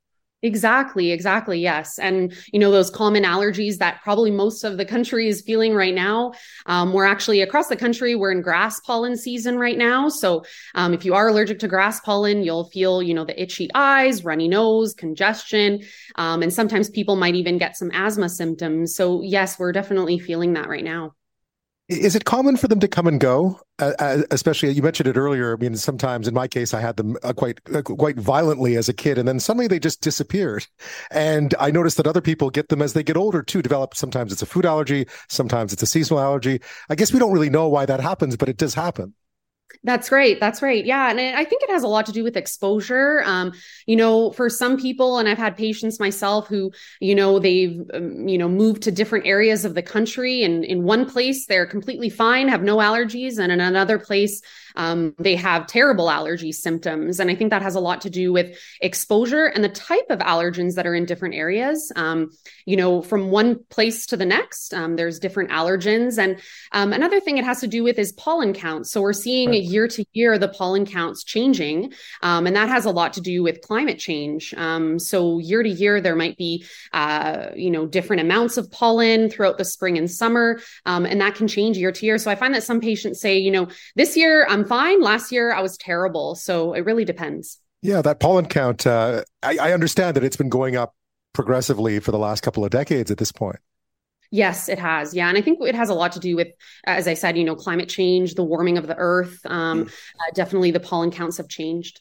Exactly, exactly. Yes. And, you know, those common allergies that probably most of the country is feeling right now. Um, we're actually across the country, we're in grass pollen season right now. So um, if you are allergic to grass pollen, you'll feel, you know, the itchy eyes, runny nose, congestion. Um, and sometimes people might even get some asthma symptoms. So, yes, we're definitely feeling that right now. Is it common for them to come and go? Uh, especially, you mentioned it earlier. I mean, sometimes in my case, I had them uh, quite uh, quite violently as a kid, and then suddenly they just disappeared. And I noticed that other people get them as they get older too. Develop sometimes it's a food allergy, sometimes it's a seasonal allergy. I guess we don't really know why that happens, but it does happen. That's great. That's right. Yeah. And I think it has a lot to do with exposure. Um, you know, for some people, and I've had patients myself who, you know, they've, um, you know, moved to different areas of the country and in one place they're completely fine, have no allergies. And in another place, um, they have terrible allergy symptoms. And I think that has a lot to do with exposure and the type of allergens that are in different areas. Um, you know, from one place to the next, um, there's different allergens. And um, another thing it has to do with is pollen counts. So we're seeing right. year to year the pollen counts changing. Um, and that has a lot to do with climate change. Um, so year to year, there might be, uh, you know, different amounts of pollen throughout the spring and summer. and that can change year to year. So I find that some patients say, you know, this year I'm fine. Last year I was terrible. So it really depends. Yeah, that pollen count, uh, I, I understand that it's been going up progressively for the last couple of decades at this point. Yes, it has. Yeah. And I think it has a lot to do with, as I said, you know, climate change, the warming of the earth. Um, mm. uh, definitely the pollen counts have changed.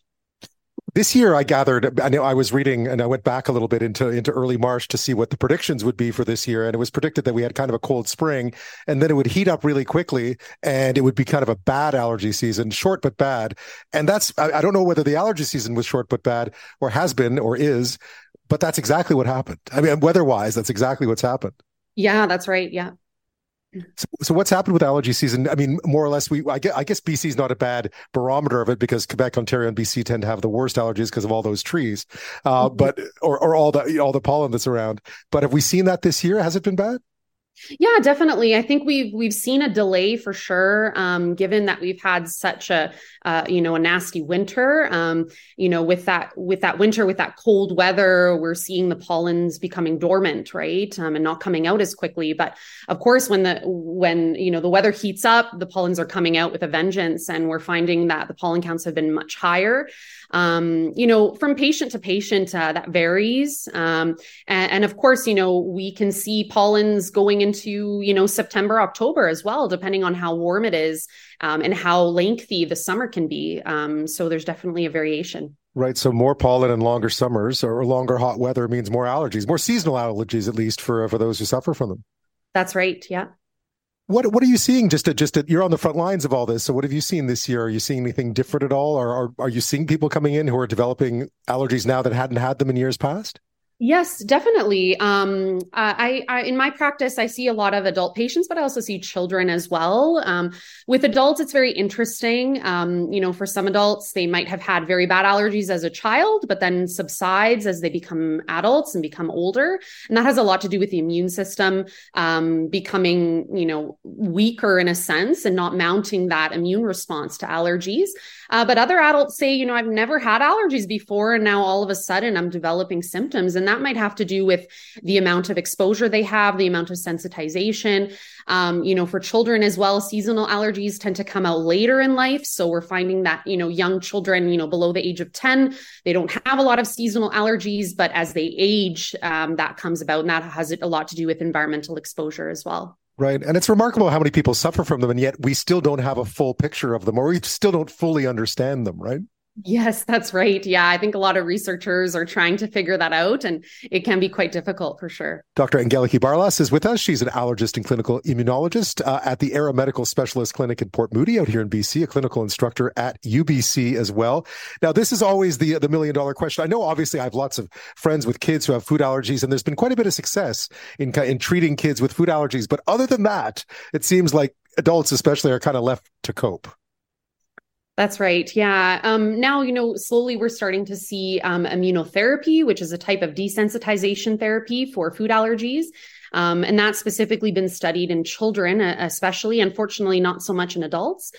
This year, I gathered. I know I was reading, and I went back a little bit into into early March to see what the predictions would be for this year, and it was predicted that we had kind of a cold spring, and then it would heat up really quickly, and it would be kind of a bad allergy season, short but bad. And that's I, I don't know whether the allergy season was short but bad, or has been, or is, but that's exactly what happened. I mean, weather-wise, that's exactly what's happened. Yeah, that's right. Yeah. So, so, what's happened with allergy season? I mean, more or less, we I guess, I guess BC is not a bad barometer of it because Quebec, Ontario, and BC tend to have the worst allergies because of all those trees, uh, mm-hmm. but or or all the all the pollen that's around. But have we seen that this year? Has it been bad? Yeah, definitely. I think we've we've seen a delay for sure, um, given that we've had such a uh, you know a nasty winter. Um, you know, with that with that winter, with that cold weather, we're seeing the pollens becoming dormant, right, um, and not coming out as quickly. But of course, when the when you know the weather heats up, the pollens are coming out with a vengeance, and we're finding that the pollen counts have been much higher. Um, you know, from patient to patient, uh, that varies. Um, and, and, of course, you know, we can see pollens going into, you know, September, October as well, depending on how warm it is um, and how lengthy the summer can be. Um, so there's definitely a variation. Right. So more pollen and longer summers or longer hot weather means more allergies, more seasonal allergies, at least for, for those who suffer from them. That's right. Yeah. What what are you seeing? Just at, just at, you're on the front lines of all this. So what have you seen this year? Are you seeing anything different at all, or are, are you seeing people coming in who are developing allergies now that hadn't had them in years past? Yes, definitely. Um, I, I, in my practice, I see a lot of adult patients, but I also see children as well. Um, with adults, it's very interesting. Um, you know, for some adults, they might have had very bad allergies as a child, but then subsides as they become adults and become older, and that has a lot to do with the immune system um, becoming, you know, weaker in a sense and not mounting that immune response to allergies. Uh, but other adults say, you know, I've never had allergies before, and now all of a sudden I'm developing symptoms. And that might have to do with the amount of exposure they have, the amount of sensitization. Um, you know, for children as well, seasonal allergies tend to come out later in life. So we're finding that, you know, young children, you know, below the age of 10, they don't have a lot of seasonal allergies, but as they age, um, that comes about. And that has a lot to do with environmental exposure as well. Right. And it's remarkable how many people suffer from them, and yet we still don't have a full picture of them, or we still don't fully understand them, right? Yes, that's right. Yeah, I think a lot of researchers are trying to figure that out, and it can be quite difficult for sure. Dr. Angeliki Barlas is with us. She's an allergist and clinical immunologist uh, at the Era Medical Specialist Clinic in Port Moody out here in BC, a clinical instructor at UBC as well. Now, this is always the the million dollar question. I know, obviously, I have lots of friends with kids who have food allergies, and there's been quite a bit of success in in treating kids with food allergies. But other than that, it seems like adults, especially, are kind of left to cope. That's right. Yeah. Um, now, you know, slowly we're starting to see um, immunotherapy, which is a type of desensitization therapy for food allergies. Um, and that's specifically been studied in children, especially, unfortunately, not so much in adults.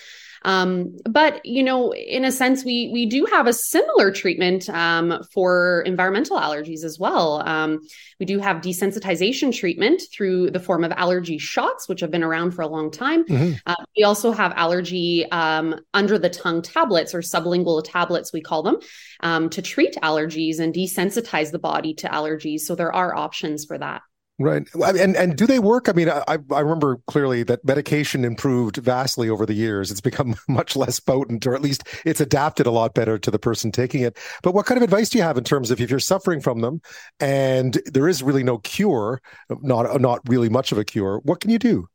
Um, but you know, in a sense, we we do have a similar treatment um, for environmental allergies as well. Um, we do have desensitization treatment through the form of allergy shots, which have been around for a long time. Mm-hmm. Uh, we also have allergy um, under the tongue tablets or sublingual tablets, we call them, um, to treat allergies and desensitize the body to allergies. So there are options for that. Right. And and do they work? I mean, I I remember clearly that medication improved vastly over the years. It's become much less potent, or at least it's adapted a lot better to the person taking it. But what kind of advice do you have in terms of if you're suffering from them and there is really no cure, not not really much of a cure, what can you do?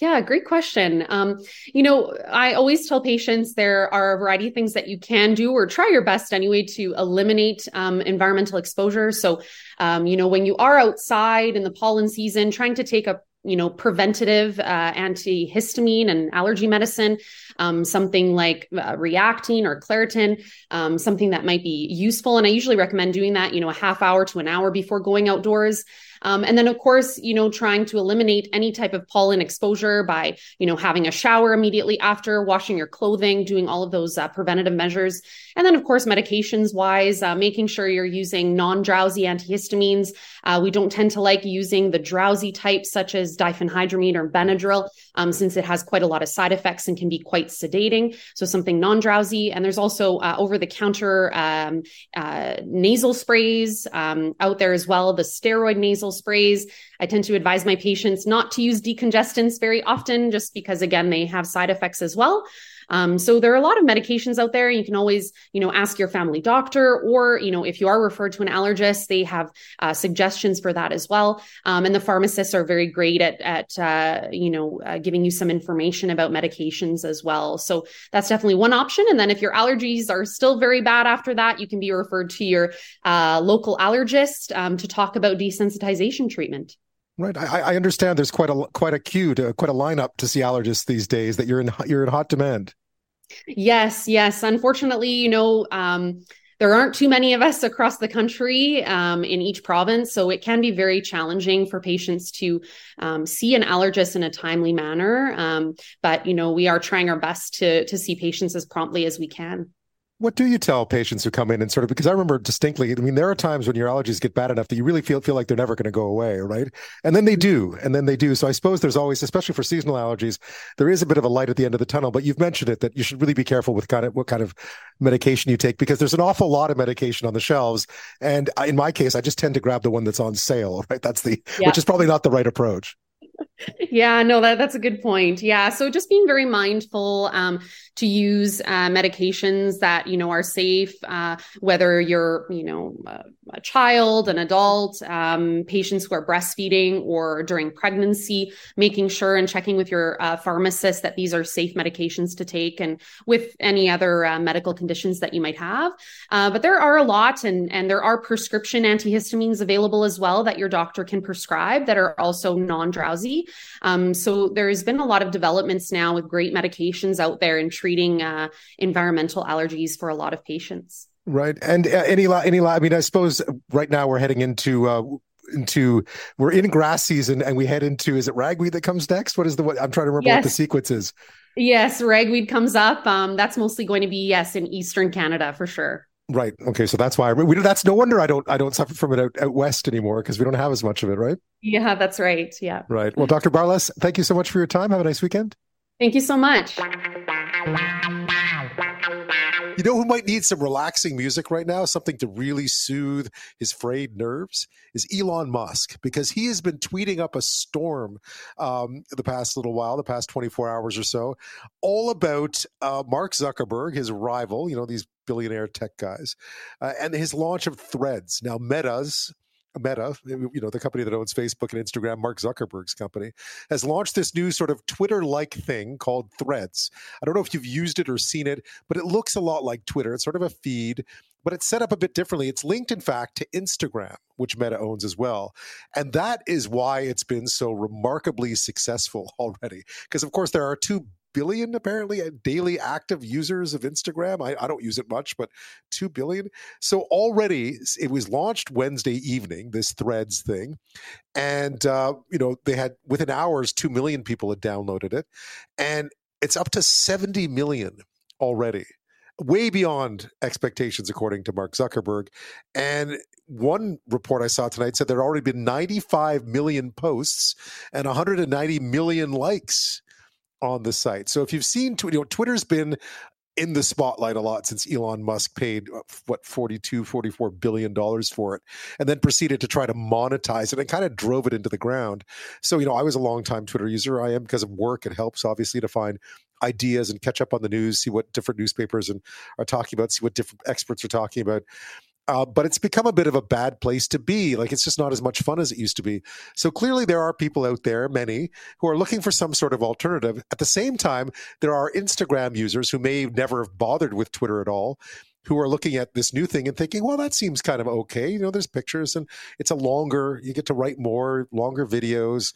Yeah, great question. Um, you know, I always tell patients there are a variety of things that you can do or try your best anyway to eliminate um, environmental exposure. So, um, you know, when you are outside in the pollen season, trying to take a you know preventative uh, antihistamine and allergy medicine um, something like uh, reactine or claritin um, something that might be useful and i usually recommend doing that you know a half hour to an hour before going outdoors Um, and then, of course, you know, trying to eliminate any type of pollen exposure by, you know, having a shower immediately after, washing your clothing, doing all of those uh, preventative measures. And then, of course, medications wise, uh, making sure you're using non drowsy antihistamines. Uh, we don't tend to like using the drowsy types, such as diphenhydramine or Benadryl, um, since it has quite a lot of side effects and can be quite sedating. So, something non drowsy. And there's also uh, over the counter um, uh, nasal sprays um, out there as well, the steroid nasal sprays. I tend to advise my patients not to use decongestants very often, just because, again, they have side effects as well. Um, so there are a lot of medications out there. You can always, you know, ask your family doctor, or you know, if you are referred to an allergist, they have uh, suggestions for that as well. Um, and the pharmacists are very great at at uh, you know uh, giving you some information about medications as well. So that's definitely one option. And then if your allergies are still very bad after that, you can be referred to your uh, local allergist um, to talk about desensitization treatment. Right. I, I, understand there's quite a quite a queue to quite a lineup to see allergists these days. That you're in you're in hot demand. Yes, yes. Unfortunately, you know, um, there aren't too many of us across the country um, in each province, so it can be very challenging for patients to um, see an allergist in a timely manner. Um, but you know, we are trying our best to to see patients as promptly as we can. What do you tell patients who come in and sort of because I remember distinctly, I mean, there are times when your allergies get bad enough that you really feel feel like they're never going to go away, right? And then they do, and then they do. So I suppose there's always, especially for seasonal allergies, there is a bit of a light at the end of the tunnel. But you've mentioned it that you should really be careful with kind of what kind of medication you take because there's an awful lot of medication on the shelves. And in my case, I just tend to grab the one that's on sale, right? That's the yeah. which is probably not the right approach yeah, no, that, that's a good point. Yeah. So just being very mindful um, to use uh, medications that, you know, are safe, uh, whether you're, you know, a, a child, an adult, um, patients who are breastfeeding or during pregnancy, making sure and checking with your uh, pharmacist that these are safe medications to take and with any other uh, medical conditions that you might have. Uh, but there are a lot and, and there are prescription antihistamines available as well that your doctor can prescribe that are also non-drowsy. Um, so there's been a lot of developments now with great medications out there in treating uh, environmental allergies for a lot of patients. Right, and uh, any lot, any I mean, I suppose right now we're heading into uh, into we're in grass season and we head into is it ragweed that comes next? What is the what I'm trying to remember yes. what the sequence is. Yes, ragweed comes up. Um, that's mostly going to be yes in eastern Canada for sure. Right. Okay. So that's why we, that's no wonder I don't I don't suffer from it out, out west anymore because we don't have as much of it, right? Yeah, that's right. Yeah. Right. Well, Dr. Barlas, thank you so much for your time. Have a nice weekend. Thank you so much. You know who might need some relaxing music right now? Something to really soothe his frayed nerves? Is Elon Musk, because he has been tweeting up a storm um, the past little while, the past 24 hours or so, all about uh, Mark Zuckerberg, his rival, you know, these billionaire tech guys, uh, and his launch of Threads. Now, Meta's Meta, you know, the company that owns Facebook and Instagram, Mark Zuckerberg's company, has launched this new sort of Twitter like thing called Threads. I don't know if you've used it or seen it, but it looks a lot like Twitter. It's sort of a feed, but it's set up a bit differently. It's linked, in fact, to Instagram, which Meta owns as well. And that is why it's been so remarkably successful already. Because, of course, there are two billion apparently uh, daily active users of Instagram. I, I, don't use it much, but two billion. So already it was launched Wednesday evening, this threads thing. And, uh, you know, they had within hours, 2 million people had downloaded it. And it's up to 70 million already way beyond expectations, according to Mark Zuckerberg. And one report I saw tonight said there had already been 95 million posts and 190 million likes on the site. So if you've seen, you know, Twitter's been in the spotlight a lot since Elon Musk paid uh, what 42 44 billion dollars for it and then proceeded to try to monetize it and kind of drove it into the ground. So, you know, I was a long time Twitter user. I am because of work. It helps obviously to find ideas and catch up on the news, see what different newspapers and are talking about, see what different experts are talking about. Uh, but it's become a bit of a bad place to be. Like it's just not as much fun as it used to be. So clearly, there are people out there, many, who are looking for some sort of alternative. At the same time, there are Instagram users who may never have bothered with Twitter at all. Who are looking at this new thing and thinking, well, that seems kind of okay. You know, there's pictures and it's a longer, you get to write more, longer videos.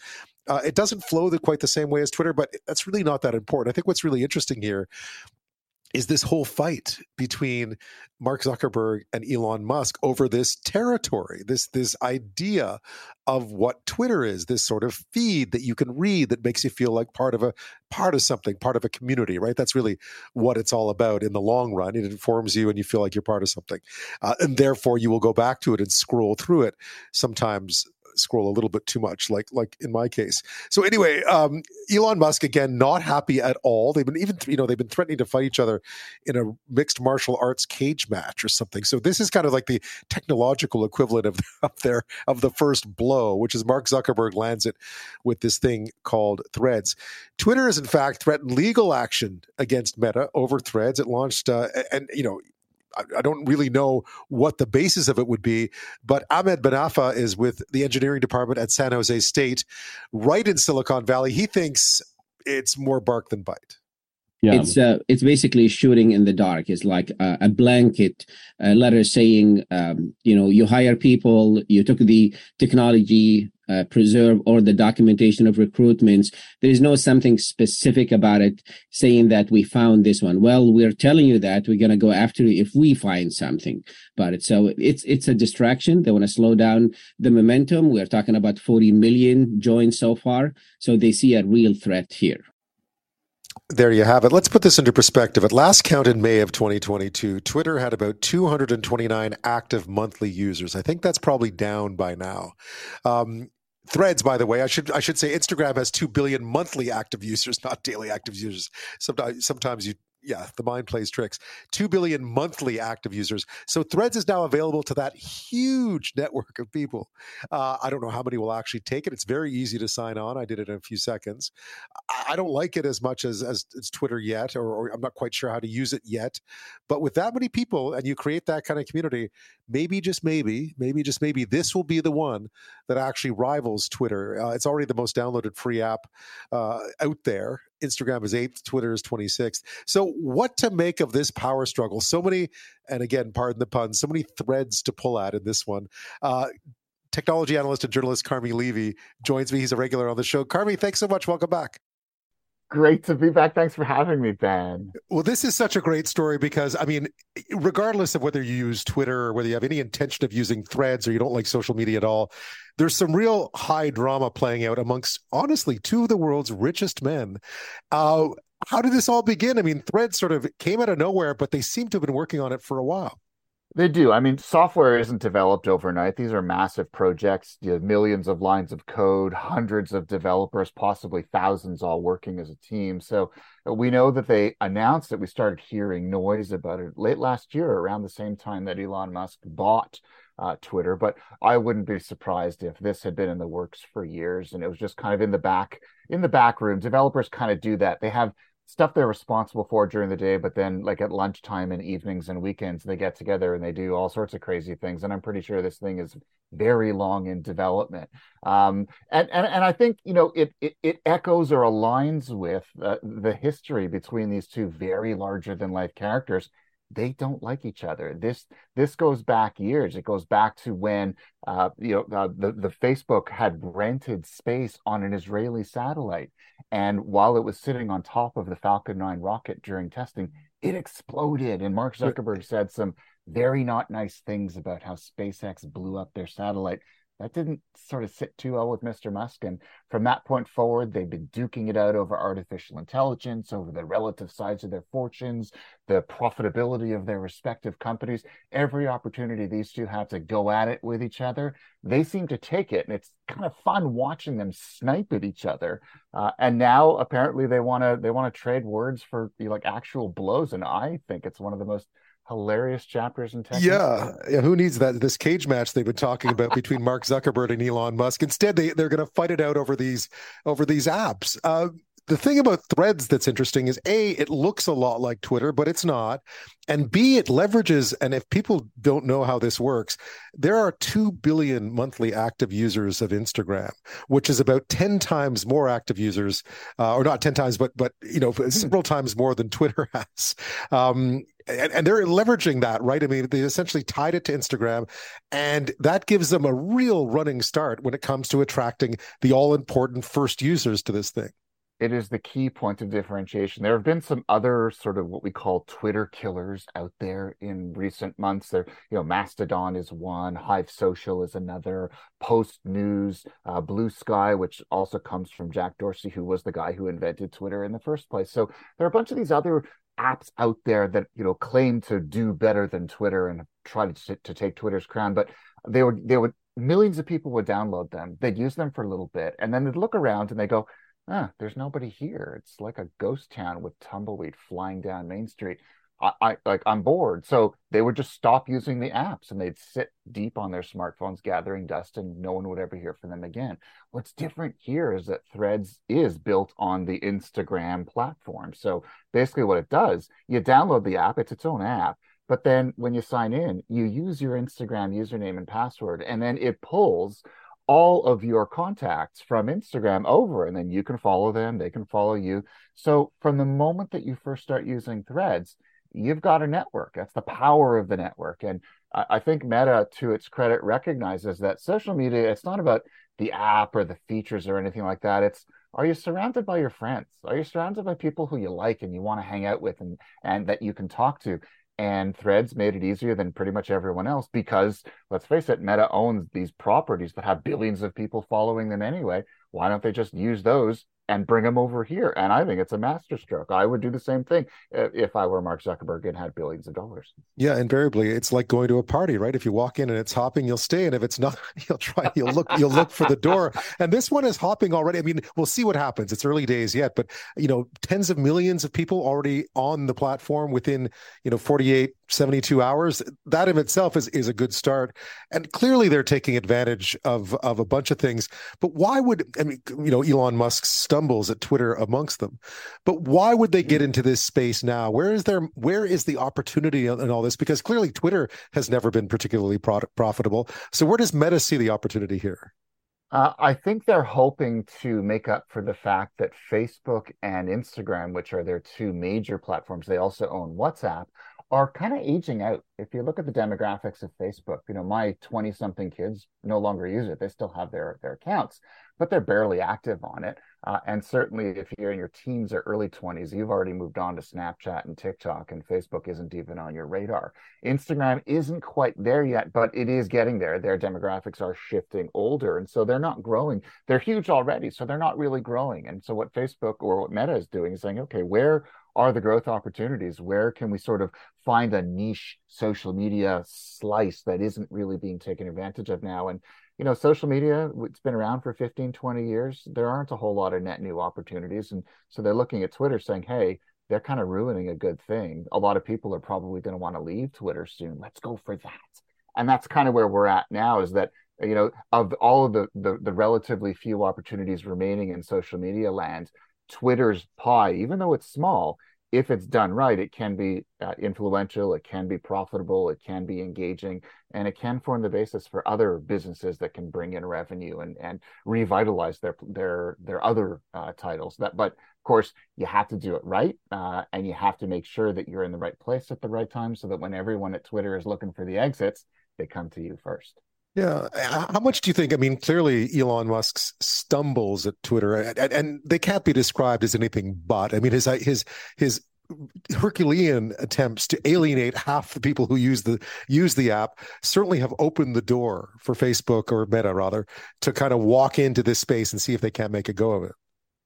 Uh, it doesn't flow the, quite the same way as Twitter, but that's really not that important. I think what's really interesting here is this whole fight between Mark Zuckerberg and Elon Musk over this territory, this this idea of what Twitter is, this sort of feed that you can read that makes you feel like part of a part of something, part of a community, right? That's really what it's all about in the long run. It informs you and you feel like you're part of something. Uh, and therefore you will go back to it and scroll through it sometimes scroll a little bit too much, like like in my case. So anyway, um, Elon Musk again not happy at all. They've been even you know they've been threatening to fight each other in a mixed martial arts cage match or something. So this is kind of like the technological equivalent of of their of the first blow, which is Mark Zuckerberg lands it with this thing called Threads. Twitter has in fact threatened legal action against Meta over Threads. It launched uh, and you know I don't really know what the basis of it would be, but Ahmed Banafa is with the engineering department at San Jose State, right in Silicon Valley. He thinks it's more bark than bite. Yeah. It's uh, it's basically shooting in the dark. It's like a, a blanket a letter saying, um, you know, you hire people, you took the technology uh, preserve or the documentation of recruitments. There is no something specific about it saying that we found this one. Well, we're telling you that we're going to go after you if we find something about it. So it's it's a distraction. They want to slow down the momentum. We're talking about 40 million joined so far. So they see a real threat here. There you have it. Let's put this into perspective. At last count in May of 2022, Twitter had about 229 active monthly users. I think that's probably down by now. Um, Threads, by the way, I should I should say Instagram has two billion monthly active users, not daily active users. Sometimes sometimes you yeah, the mind plays tricks. 2 billion monthly active users. So Threads is now available to that huge network of people. Uh, I don't know how many will actually take it. It's very easy to sign on. I did it in a few seconds. I don't like it as much as, as, as Twitter yet, or, or I'm not quite sure how to use it yet. But with that many people and you create that kind of community, maybe, just maybe, maybe, just maybe, this will be the one that actually rivals Twitter. Uh, it's already the most downloaded free app uh, out there. Instagram is eighth, Twitter is 26th. So, what to make of this power struggle? So many, and again, pardon the pun, so many threads to pull at in this one. Uh, technology analyst and journalist Carmi Levy joins me. He's a regular on the show. Carmi, thanks so much. Welcome back. Great to be back. Thanks for having me, Ben. Well, this is such a great story because, I mean, regardless of whether you use Twitter or whether you have any intention of using threads or you don't like social media at all, there's some real high drama playing out amongst, honestly, two of the world's richest men. Uh, how did this all begin? I mean, threads sort of came out of nowhere, but they seem to have been working on it for a while. They do. I mean, software isn't developed overnight. These are massive projects, you have millions of lines of code, hundreds of developers, possibly thousands all working as a team. So uh, we know that they announced that we started hearing noise about it late last year, around the same time that Elon Musk bought uh, Twitter. But I wouldn't be surprised if this had been in the works for years and it was just kind of in the back in the back room. Developers kind of do that. They have stuff they're responsible for during the day, but then like at lunchtime and evenings and weekends, they get together and they do all sorts of crazy things. And I'm pretty sure this thing is very long in development. Um, and, and and I think you know it it, it echoes or aligns with uh, the history between these two very larger than life characters they don't like each other. This this goes back years. It goes back to when uh, you know uh, the the Facebook had rented space on an Israeli satellite, and while it was sitting on top of the Falcon 9 rocket during testing, it exploded. And Mark Zuckerberg said some very not nice things about how SpaceX blew up their satellite that didn't sort of sit too well with Mr. Musk. And from that point forward, they've been duking it out over artificial intelligence, over the relative size of their fortunes, the profitability of their respective companies. Every opportunity these two have to go at it with each other, they seem to take it. And it's kind of fun watching them snipe at each other. Uh, and now apparently they want to they want to trade words for like actual blows. And I think it's one of the most hilarious chapters in Texas. Yeah, yeah. Who needs that? This cage match they've been talking about between Mark Zuckerberg and Elon Musk. Instead, they they're going to fight it out over these over these apps. Uh, the thing about threads that's interesting is a it looks a lot like twitter but it's not and b it leverages and if people don't know how this works there are 2 billion monthly active users of instagram which is about 10 times more active users uh, or not 10 times but but you know hmm. several times more than twitter has um, and, and, they're leveraging that, right? I mean, they essentially tied it to Instagram, and that gives them a real running start when it comes to attracting the all important first users to this thing. It is the key point of differentiation. There have been some other sort of what we call Twitter killers out there in recent months. There, you know, Mastodon is one, Hive Social is another, Post News, uh, Bluesky, which also comes from Jack Dorsey, who was the guy who invented Twitter in the first place. So there are a bunch of these other apps out there that you know claim to do better than Twitter and try to to take Twitter's crown, but they would they would millions of people would download them. They'd use them for a little bit, and then they'd look around and they go ah, there's nobody here. It's like a ghost town with tumbleweed flying down Main Street. I, I like I'm bored. So they would just stop using the apps and they'd sit deep on their smartphones gathering dust and no one would ever hear from them again. What's different here is that Threads is built on the Instagram platform. So basically what it does, you download the app, it's its own app. But then when you sign in, you use your Instagram username and password, and then it pulls all of your contacts from Instagram over, and then you can follow them, they can follow you. So from the moment that you first start using threads, you've got a network. That's the power of the network. And I think Meta, to its credit, recognizes that social media, it's not about the app or the features or anything like that. It's are you surrounded by your friends? Are you surrounded by people who you like and you want to hang out with and, and that you can talk to? And threads made it easier than pretty much everyone else because let's face it meta owns these properties that have billions of people following them anyway. Why don't they just use those and bring them over here. And I think it's a masterstroke. I would do the same thing if I were Mark Zuckerberg and had billions of dollars. Yeah, invariably, it's like going to a party, right? If you walk in and it's hopping, you'll stay, and if it's not, you'll try. You'll look. You'll look for the door. And this one is hopping already. I mean, we'll see what happens. It's early days yet, but you know, tens of millions of people already on the platform within you know 48 72 hours that in itself is is a good start. And clearly they're taking advantage of of a bunch of things. But why would i mean you know elon musk stumbles at twitter amongst them. But why would they get into this space now? Where is there where is the opportunity in all this? Because clearly twitter has never been particularly profitable. So where does meta see the opportunity here? Uh, I think they're hoping to make up for the fact that Facebook and Instagram, which are their two major platforms, they also own WhatsApp, are kind of aging out. If you look at the demographics of Facebook, you know, my 20 something kids no longer use it. They still have their, their accounts, but they're barely active on it. Uh, and certainly if you're in your teens or early 20s, you've already moved on to Snapchat and TikTok, and Facebook isn't even on your radar. Instagram isn't quite there yet, but it is getting there. Their demographics are shifting older, and so they're not growing. They're huge already, so they're not really growing. And so what Facebook or what Meta is doing is saying, okay, where are the growth opportunities? Where can we sort of find a niche social media slice that isn't really being taken advantage of now? And, you know, social media, it's been around for 15, 20 years. There aren't a whole lot of net new opportunities. And so they're looking at Twitter saying, hey, they're kind of ruining a good thing. A lot of people are probably going to want to leave Twitter soon. Let's go for that. And that's kind of where we're at now is that you know of all of the, the the relatively few opportunities remaining in social media land Twitter's pie, even though it's small, if it's done right, it can be uh, influential, it can be profitable, it can be engaging, and it can form the basis for other businesses that can bring in revenue and and revitalize their their their other uh, titles. That, but of course, you have to do it right, uh, and you have to make sure that you're in the right place at the right time, so that when everyone at Twitter is looking for the exits, they come to you first. Yeah. How much do you think? I mean, clearly Elon Musk's stumbles at Twitter, and, and, they can't be described as anything but. I mean, his his his Herculean attempts to alienate half the people who use the use the app certainly have opened the door for Facebook or Meta rather to kind of walk into this space and see if they can't make a go of it.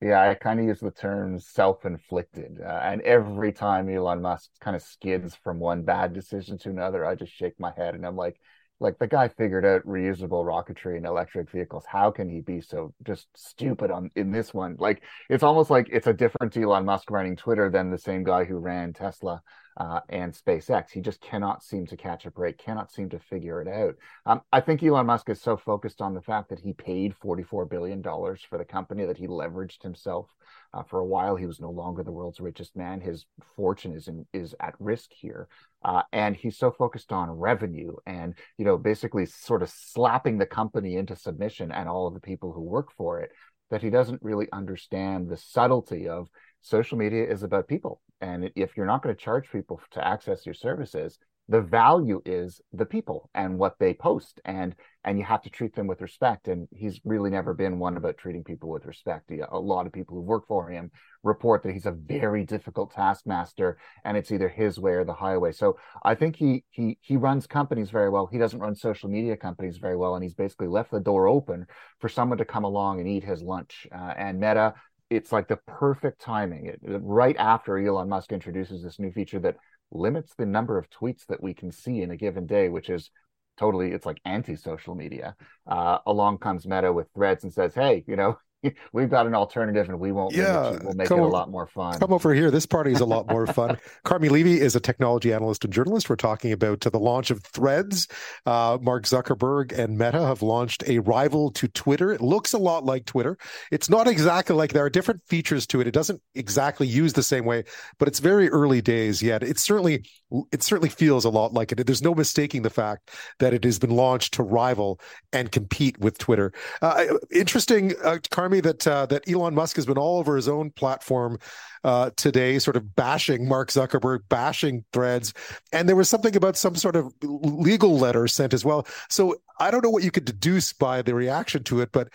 Yeah, I kind of use the term self-inflicted, uh, and every time Elon Musk kind of skids from one bad decision to another, I just shake my head and I'm like, like the guy figured out reusable rocketry and electric vehicles. How can he be so just stupid on in this one? Like it's almost like it's a different Elon Musk running Twitter than the same guy who ran Tesla uh, and SpaceX. He just cannot seem to catch a break, cannot seem to figure it out. Um, I think Elon Musk is so focused on the fact that he paid $44 billion for the company that he leveraged himself. Uh, for a while, he was no longer the world's richest man. His fortune is in, is at risk here, uh, and he's so focused on revenue and you know basically sort of slapping the company into submission and all of the people who work for it that he doesn't really understand the subtlety of social media is about people and if you're not going to charge people to access your services the value is the people and what they post and and you have to treat them with respect and he's really never been one about treating people with respect. A lot of people who work for him report that he's a very difficult taskmaster and it's either his way or the highway. So i think he he he runs companies very well. He doesn't run social media companies very well and he's basically left the door open for someone to come along and eat his lunch. Uh, and meta it's like the perfect timing. It, right after elon musk introduces this new feature that limits the number of tweets that we can see in a given day, which is totally it's like anti-social media. Uh, along comes Meta with Threads and says, "Hey, you know, we've got an alternative and we won't yeah, we'll make it a lot more fun. come over here. This party is a lot more fun. Carmi levy is a technology analyst and journalist. We're talking about uh, the launch of threads. Uh, mark zuckerberg and meta have launched a rival to twitter. It looks a lot like twitter. It's not exactly like there are different features to it. It doesn't exactly use the same way but it's very early days yet. It certainly it certainly feels a lot like it. There's no mistaking the fact that it has been launched to rival and compete with twitter. Uh, interesting uh, carmi me that uh, that Elon Musk has been all over his own platform uh, today, sort of bashing Mark Zuckerberg, bashing Threads, and there was something about some sort of legal letter sent as well. So I don't know what you could deduce by the reaction to it, but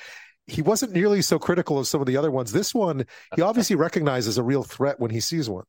he wasn't nearly so critical as some of the other ones. This one, he obviously recognizes a real threat when he sees one.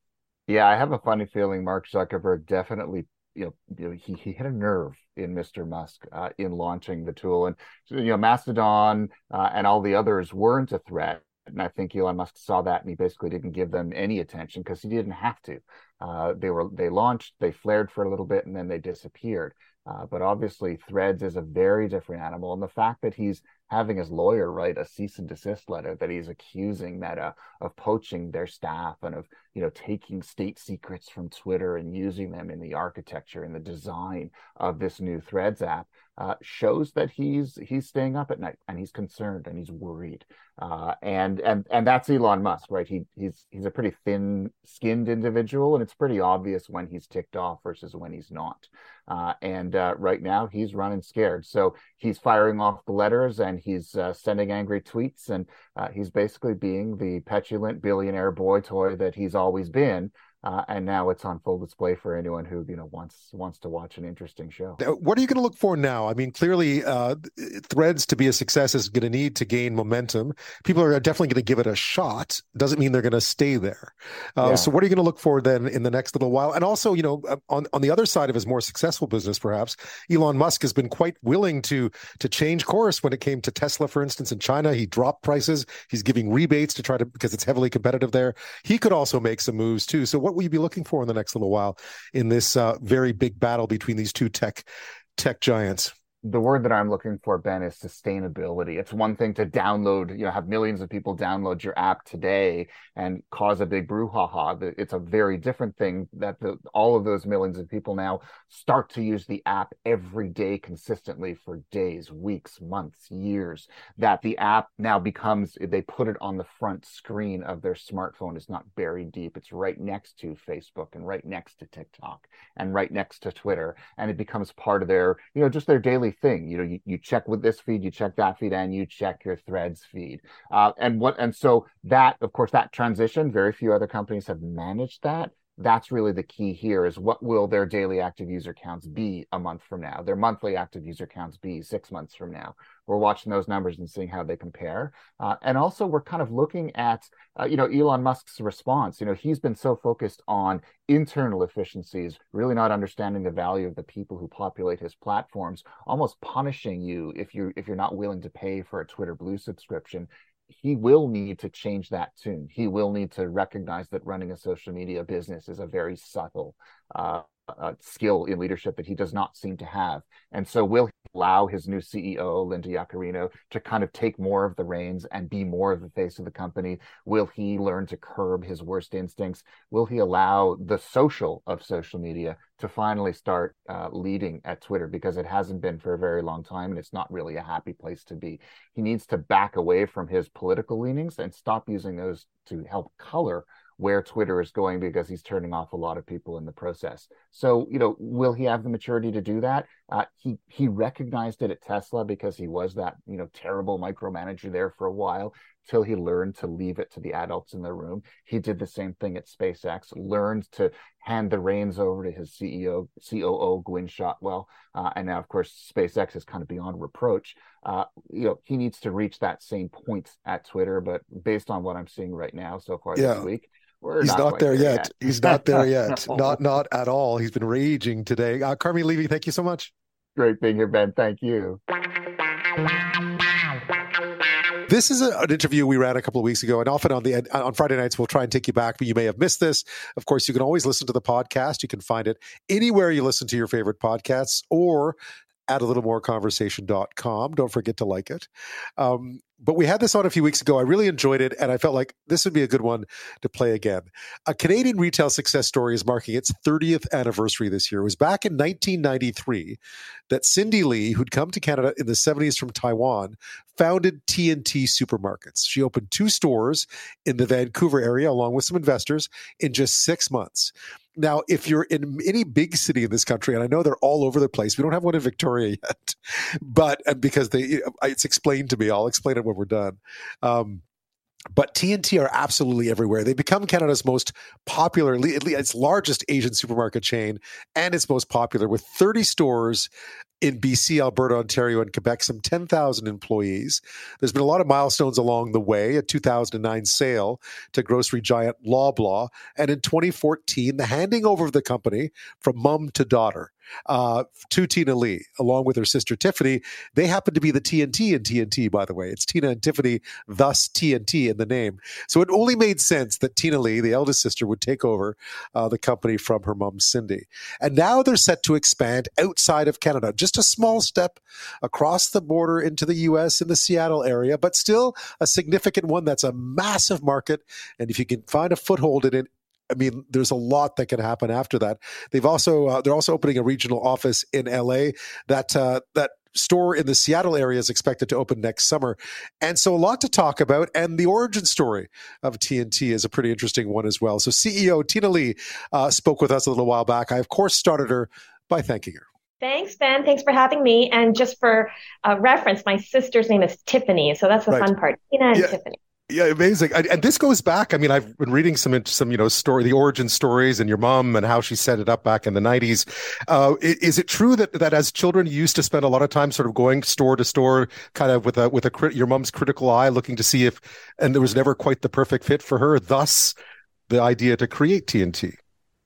Yeah, I have a funny feeling Mark Zuckerberg definitely you know, he, he hit a nerve in Mr. Musk uh, in launching the tool. And, you know, Mastodon uh, and all the others weren't a threat. And I think Elon Musk saw that and he basically didn't give them any attention because he didn't have to. Uh, they were they launched, they flared for a little bit, and then they disappeared. Uh, but obviously, Threads is a very different animal, and the fact that he's having his lawyer write a cease and desist letter that he's accusing Meta of poaching their staff and of you know taking state secrets from Twitter and using them in the architecture and the design of this new Threads app uh, shows that he's he's staying up at night and he's concerned and he's worried. Uh, and and and that's Elon Musk, right? He he's he's a pretty thin-skinned individual, and it's pretty obvious when he's ticked off versus when he's not. Uh, and uh, right now, he's running scared. So he's firing off the letters and he's uh, sending angry tweets, and uh, he's basically being the petulant billionaire boy toy that he's always been uh, and now it's on full display for anyone who you know wants wants to watch an interesting show. What are you going to look for now? I mean, clearly, uh, Threads to be a success is going to need to gain momentum. People are definitely going to give it a shot. Doesn't mean they're going to stay there. Uh, yeah. So, what are you going to look for then in the next little while? And also, you know, uh, on on the other side of his more successful business, perhaps Elon Musk has been quite willing to to change course when it came to Tesla, for instance, in China. He dropped prices. He's giving rebates to try to because it's heavily competitive there. He could also make some moves too. So, what what will you be looking for in the next little while in this uh, very big battle between these two tech tech giants? The word that I'm looking for, Ben, is sustainability. It's one thing to download, you know, have millions of people download your app today and cause a big brouhaha. It's a very different thing that the, all of those millions of people now start to use the app every day consistently for days, weeks, months, years. That the app now becomes, they put it on the front screen of their smartphone. It's not buried deep. It's right next to Facebook and right next to TikTok and right next to Twitter. And it becomes part of their, you know, just their daily thing. You know, you, you check with this feed, you check that feed, and you check your threads feed. Uh, and what and so that, of course, that transition, very few other companies have managed that that's really the key here is what will their daily active user counts be a month from now their monthly active user counts be six months from now. We're watching those numbers and seeing how they compare. Uh, and also we're kind of looking at uh, you know elon musk's response. You know he's been so focused on internal efficiencies really not understanding the value of the people who populate his platforms almost punishing you if you if you're not willing to pay for a twitter blue subscription he will need to change that tune. He will need to recognize that running a social media business is a very subtle uh, uh, skill in leadership that he does not seem to have. And so, will allow his new CEO, Linda Yaccarino, to kind of take more of the reins and be more of the face of the company? Will he learn to curb his worst instincts? Will he allow the social of social media to finally start uh, leading at Twitter because it hasn't been for a very long time and it's not really a happy place to be. He needs to back away from his political leanings and stop using those to help color where Twitter is going because he's turning off a lot of people in the process. So, you know, will he have the maturity to do that? Uh, he he recognized it at Tesla because he was that you know terrible micromanager there for a while. till he learned to leave it to the adults in the room. He did the same thing at SpaceX, learned to hand the reins over to his CEO, COO, Gwynne Shotwell. Uh, and now, of course, SpaceX is kind of beyond reproach. Uh, you know, he needs to reach that same point at Twitter. But based on what I'm seeing right now so far yeah. this week, we're He's not, not there, yet. yet. He's not there yet. no. Not not at all. He's been raging today. Uh, Carmi Levy, thank you so much. Great being here, Ben. Thank you. This is an interview we ran a couple of weeks ago, and often on the on Friday nights we'll try and take you back, but you may have missed this. Of course, you can always listen to the podcast. You can find it anywhere you listen to your favorite podcasts, or at a little more conversation.com. Don't forget to like it. Um, but we had this on a few weeks ago. I really enjoyed it, and I felt like this would be a good one to play again. A Canadian retail success story is marking its 30th anniversary this year. It was back in 1993 that Cindy Lee, who'd come to Canada in the 70s from Taiwan, founded T&T Supermarkets. She opened two stores in the Vancouver area along with some investors in just six months. Now, if you're in any big city in this country, and I know they're all over the place, we don't have one in Victoria yet, but because they, it's explained to me, I'll explain it when we're done. Um, but T&T are absolutely everywhere. They become Canada's most popular, its largest Asian supermarket chain, and its most popular with 30 stores in BC, Alberta, Ontario, and Quebec, some 10,000 employees. There's been a lot of milestones along the way a 2009 sale to grocery giant Loblaw, and in 2014, the handing over of the company from mom to daughter uh, to Tina Lee, along with her sister Tiffany. They happen to be the TNT in TNT, by the way. It's Tina and Tiffany, thus TNT in the name. So it only made sense that Tina Lee, the eldest sister, would take over uh, the company from her mom, Cindy. And now they're set to expand outside of Canada, just a small step across the border into the U.S. in the Seattle area, but still a significant one that's a massive market. And if you can find a foothold in it, I mean, there's a lot that can happen after that. They've also uh, they're also opening a regional office in LA. That uh, that store in the Seattle area is expected to open next summer. And so a lot to talk about. And the origin story of T&T is a pretty interesting one as well. So CEO Tina Lee uh, spoke with us a little while back. I, of course, started her by thanking her. Thanks, Ben. Thanks for having me. And just for uh, reference, my sister's name is Tiffany. So that's the right. fun part. Tina and yeah. Tiffany. Yeah, amazing. And this goes back. I mean, I've been reading some some you know story, the origin stories, and your mom and how she set it up back in the '90s. Uh, is it true that that as children you used to spend a lot of time sort of going store to store, kind of with a with a your mom's critical eye, looking to see if, and there was never quite the perfect fit for her. Thus, the idea to create T&T.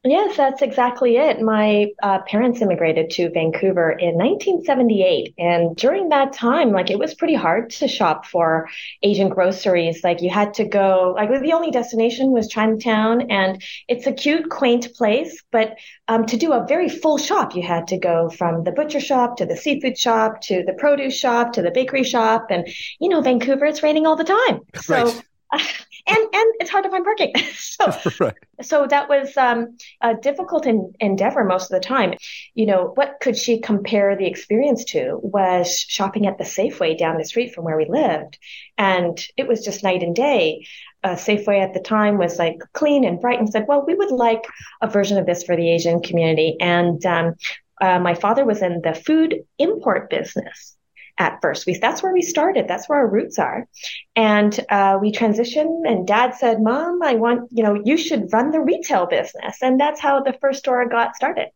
Yes, that's exactly it. My uh, parents immigrated to Vancouver in 1978. And during that time, like it was pretty hard to shop for Asian groceries. Like you had to go, like the only destination was Chinatown. And it's a cute, quaint place. But um, to do a very full shop, you had to go from the butcher shop to the seafood shop to the produce shop to the bakery shop. And, you know, Vancouver, it's raining all the time. So, right. and and it's hard to find parking. so right. so that was um, a difficult in, endeavor most of the time. You know, what could she compare the experience to was shopping at the Safeway down the street from where we lived, and it was just night and day. Uh, Safeway at the time was like clean and bright, and said, "Well, we would like a version of this for the Asian community." And um, uh, my father was in the food import business at first. We, that's where we started. That's where our roots are. And uh, we transitioned, and dad said, Mom, I want, you know, you should run the retail business. And that's how the first store got started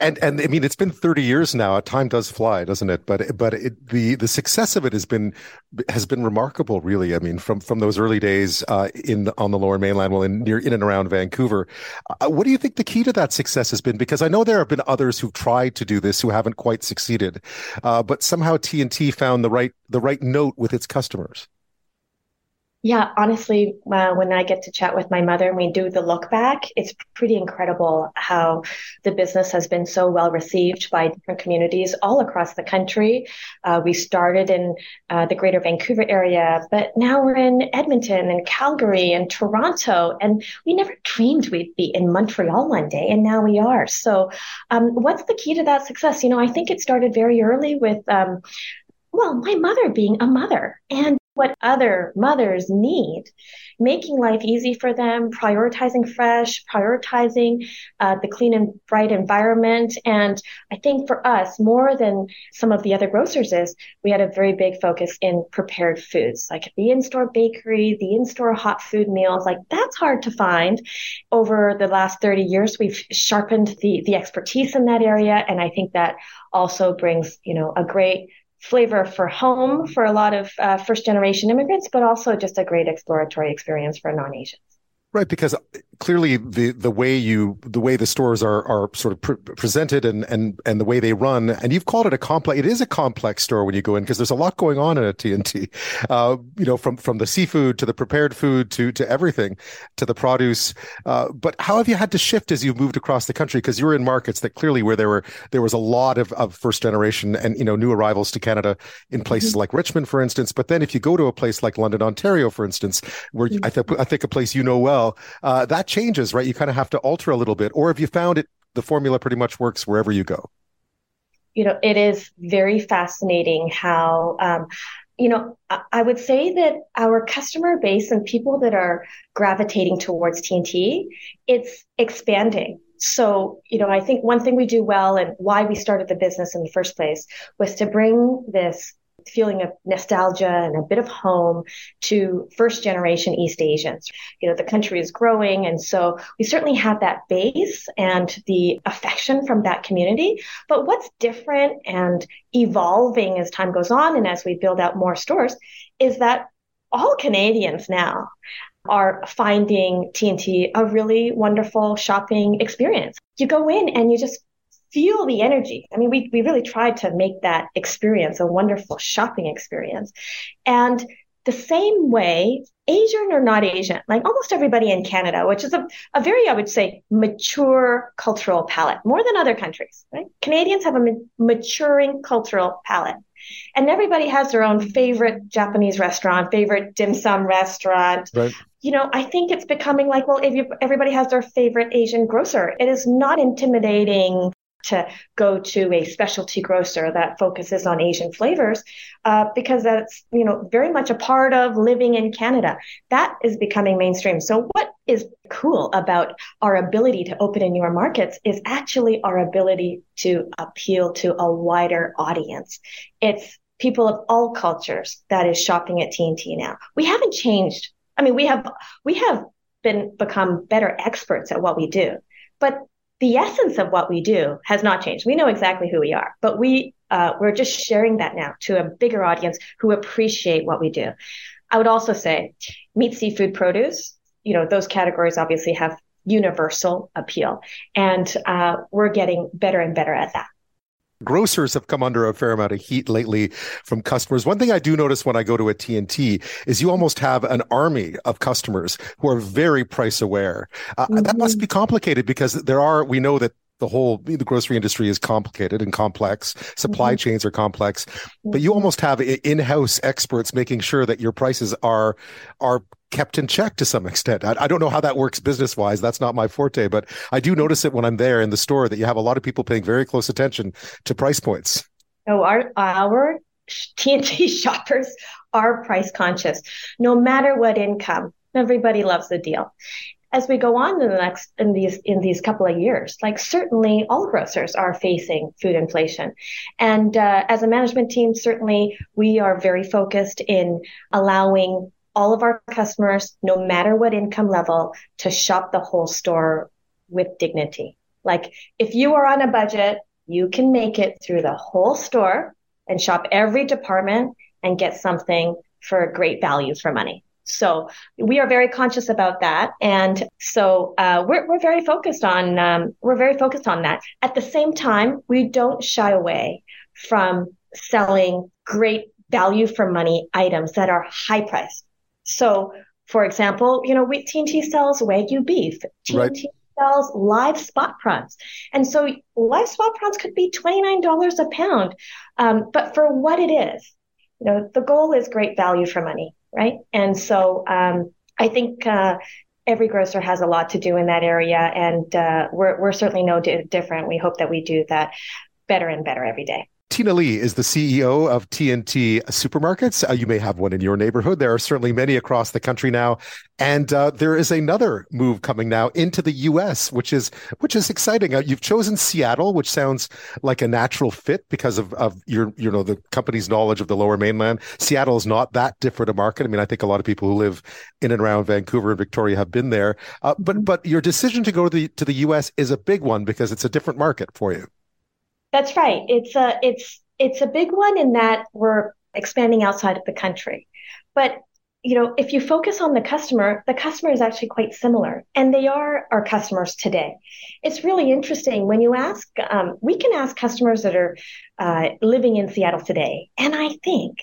and and I mean it's been 30 years now. Time does fly, doesn't it? But but it, the the success of it has been has been remarkable, really. I mean, from from those early days uh, in on the Lower Mainland, well, in near in and around Vancouver. Uh, what do you think the key to that success has been? Because I know there have been others who've tried to do this who haven't quite succeeded, uh, but somehow T&T found the right the right note with its customers. Yeah, honestly, uh, when I get to chat with my mother and we do the look back, it's pretty incredible how the business has been so well received by different communities all across the country. Uh, we started in uh, the greater Vancouver area, but now we're in Edmonton and Calgary and Toronto. And we never dreamed we'd be in Montreal one day, and now we are. So, um, what's the key to that success? You know, I think it started very early with, um, well, my mother being a mother. And what other mothers need, making life easy for them, prioritizing fresh, prioritizing uh, the clean and bright environment. And I think for us, more than some of the other grocers is, we had a very big focus in prepared foods, like the in-store bakery, the in-store hot food meals. Like that's hard to find. Over the last 30 years, we've sharpened the, the expertise in that area. And I think that also brings, you know, a great flavor for home for a lot of uh, first generation immigrants, but also just a great exploratory experience for non Asians. Right, because clearly the the way you the way the stores are are sort of pre- presented and and and the way they run, and you've called it a complex. It is a complex store when you go in because there's a lot going on in a T&T. Uh, you know, from from the seafood to the prepared food to to everything, to the produce. Uh, but how have you had to shift as you've moved across the country? Because you were in markets that clearly where there were there was a lot of, of first generation and you know new arrivals to Canada in places mm-hmm. like Richmond, for instance. But then if you go to a place like London, Ontario, for instance, where mm-hmm. I think I think a place you know well well, uh, that changes, right? You kind of have to alter a little bit. Or have you found it, the formula pretty much works wherever you go? You know, it is very fascinating how, um, you know, I would say that our customer base and people that are gravitating towards T&T, it's expanding. So, you know, I think one thing we do well and why we started the business in the first place was to bring this feeling of nostalgia and a bit of home to first generation East Asians. You know, the country is growing. And so we certainly have that base and the affection from that community. But what's different and evolving as time goes on and as we build out more stores is that all Canadians now are finding T&T a really wonderful shopping experience. You go in and you just feel the energy. I mean, we, we really tried to make that experience a wonderful shopping experience. And the same way, Asian or not Asian, like almost everybody in Canada, which is a, a very, I would say, mature cultural palate, more than other countries, right? Canadians have a ma- maturing cultural palate. And everybody has their own favorite Japanese restaurant, favorite dim sum restaurant. Right. You know, I think it's becoming like, well, if you, everybody has their favorite Asian grocer, it is not intimidating to go to a specialty grocer that focuses on Asian flavors uh, because that's you know very much a part of living in Canada. That is becoming mainstream. So what is cool about our ability to open in newer markets is actually our ability to appeal to a wider audience. It's people of all cultures that is shopping at T&T now. We haven't changed. I mean, we have we have been become better experts at what we do. But the essence of what we do has not changed. We know exactly who we are, but we uh, we're just sharing that now to a bigger audience who appreciate what we do. I would also say meat, seafood, produce. You know, those categories obviously have universal appeal, and uh, we're getting better and better at that grocers have come under a fair amount of heat lately from customers. One thing I do notice when I go to a T&T is you almost have an army of customers who are very price aware. Uh, mm-hmm. That must be complicated because there are, we know that the whole the grocery industry is complicated and complex supply mm-hmm. chains are complex but you mm-hmm. almost have in-house experts making sure that your prices are are kept in check to some extent. I, I don't know how that works business wise that's not my forte but i do notice it when i'm there in the store that you have a lot of people paying very close attention to price points. Oh our our T&T shoppers are price conscious no matter what income. Everybody loves the deal. As we go on in the next in these in these couple of years like certainly all grocers are facing food inflation. And uh, as a management team certainly we are very focused in allowing all of our customers no matter what income level to shop the whole store with dignity like if you are on a budget you can make it through the whole store and shop every department and get something for a great value for money so we are very conscious about that, and so uh, we're we're very focused on um, we're very focused on that. At the same time, we don't shy away from selling great value for money items that are high priced. So, for example, you know, we, T&T sells Wagyu beef. T&T right. sells live spot prawns. And so live spot prawns could be $29 a pound. Um, but for what it is, you know, the goal is great value for money right? And so um, I think uh, every grocer has a lot to do in that area, and uh, we're we're certainly no di- different. We hope that we do that better and better every day. Tina Lee is the CEO of TNT Supermarkets. Uh, you may have one in your neighborhood. There are certainly many across the country now, and uh, there is another move coming now into the U.S., which is which is exciting. Uh, you've chosen Seattle, which sounds like a natural fit because of of your you know the company's knowledge of the Lower Mainland. Seattle is not that different a market. I mean, I think a lot of people who live in and around Vancouver and Victoria have been there. Uh, but mm-hmm. but your decision to go to the to the U.S. is a big one because it's a different market for you. That's right. It's a it's it's a big one in that we're expanding outside of the country. But you know, if you focus on the customer, the customer is actually quite similar, and they are our customers today. It's really interesting when you ask. Um, we can ask customers that are uh, living in Seattle today, and I think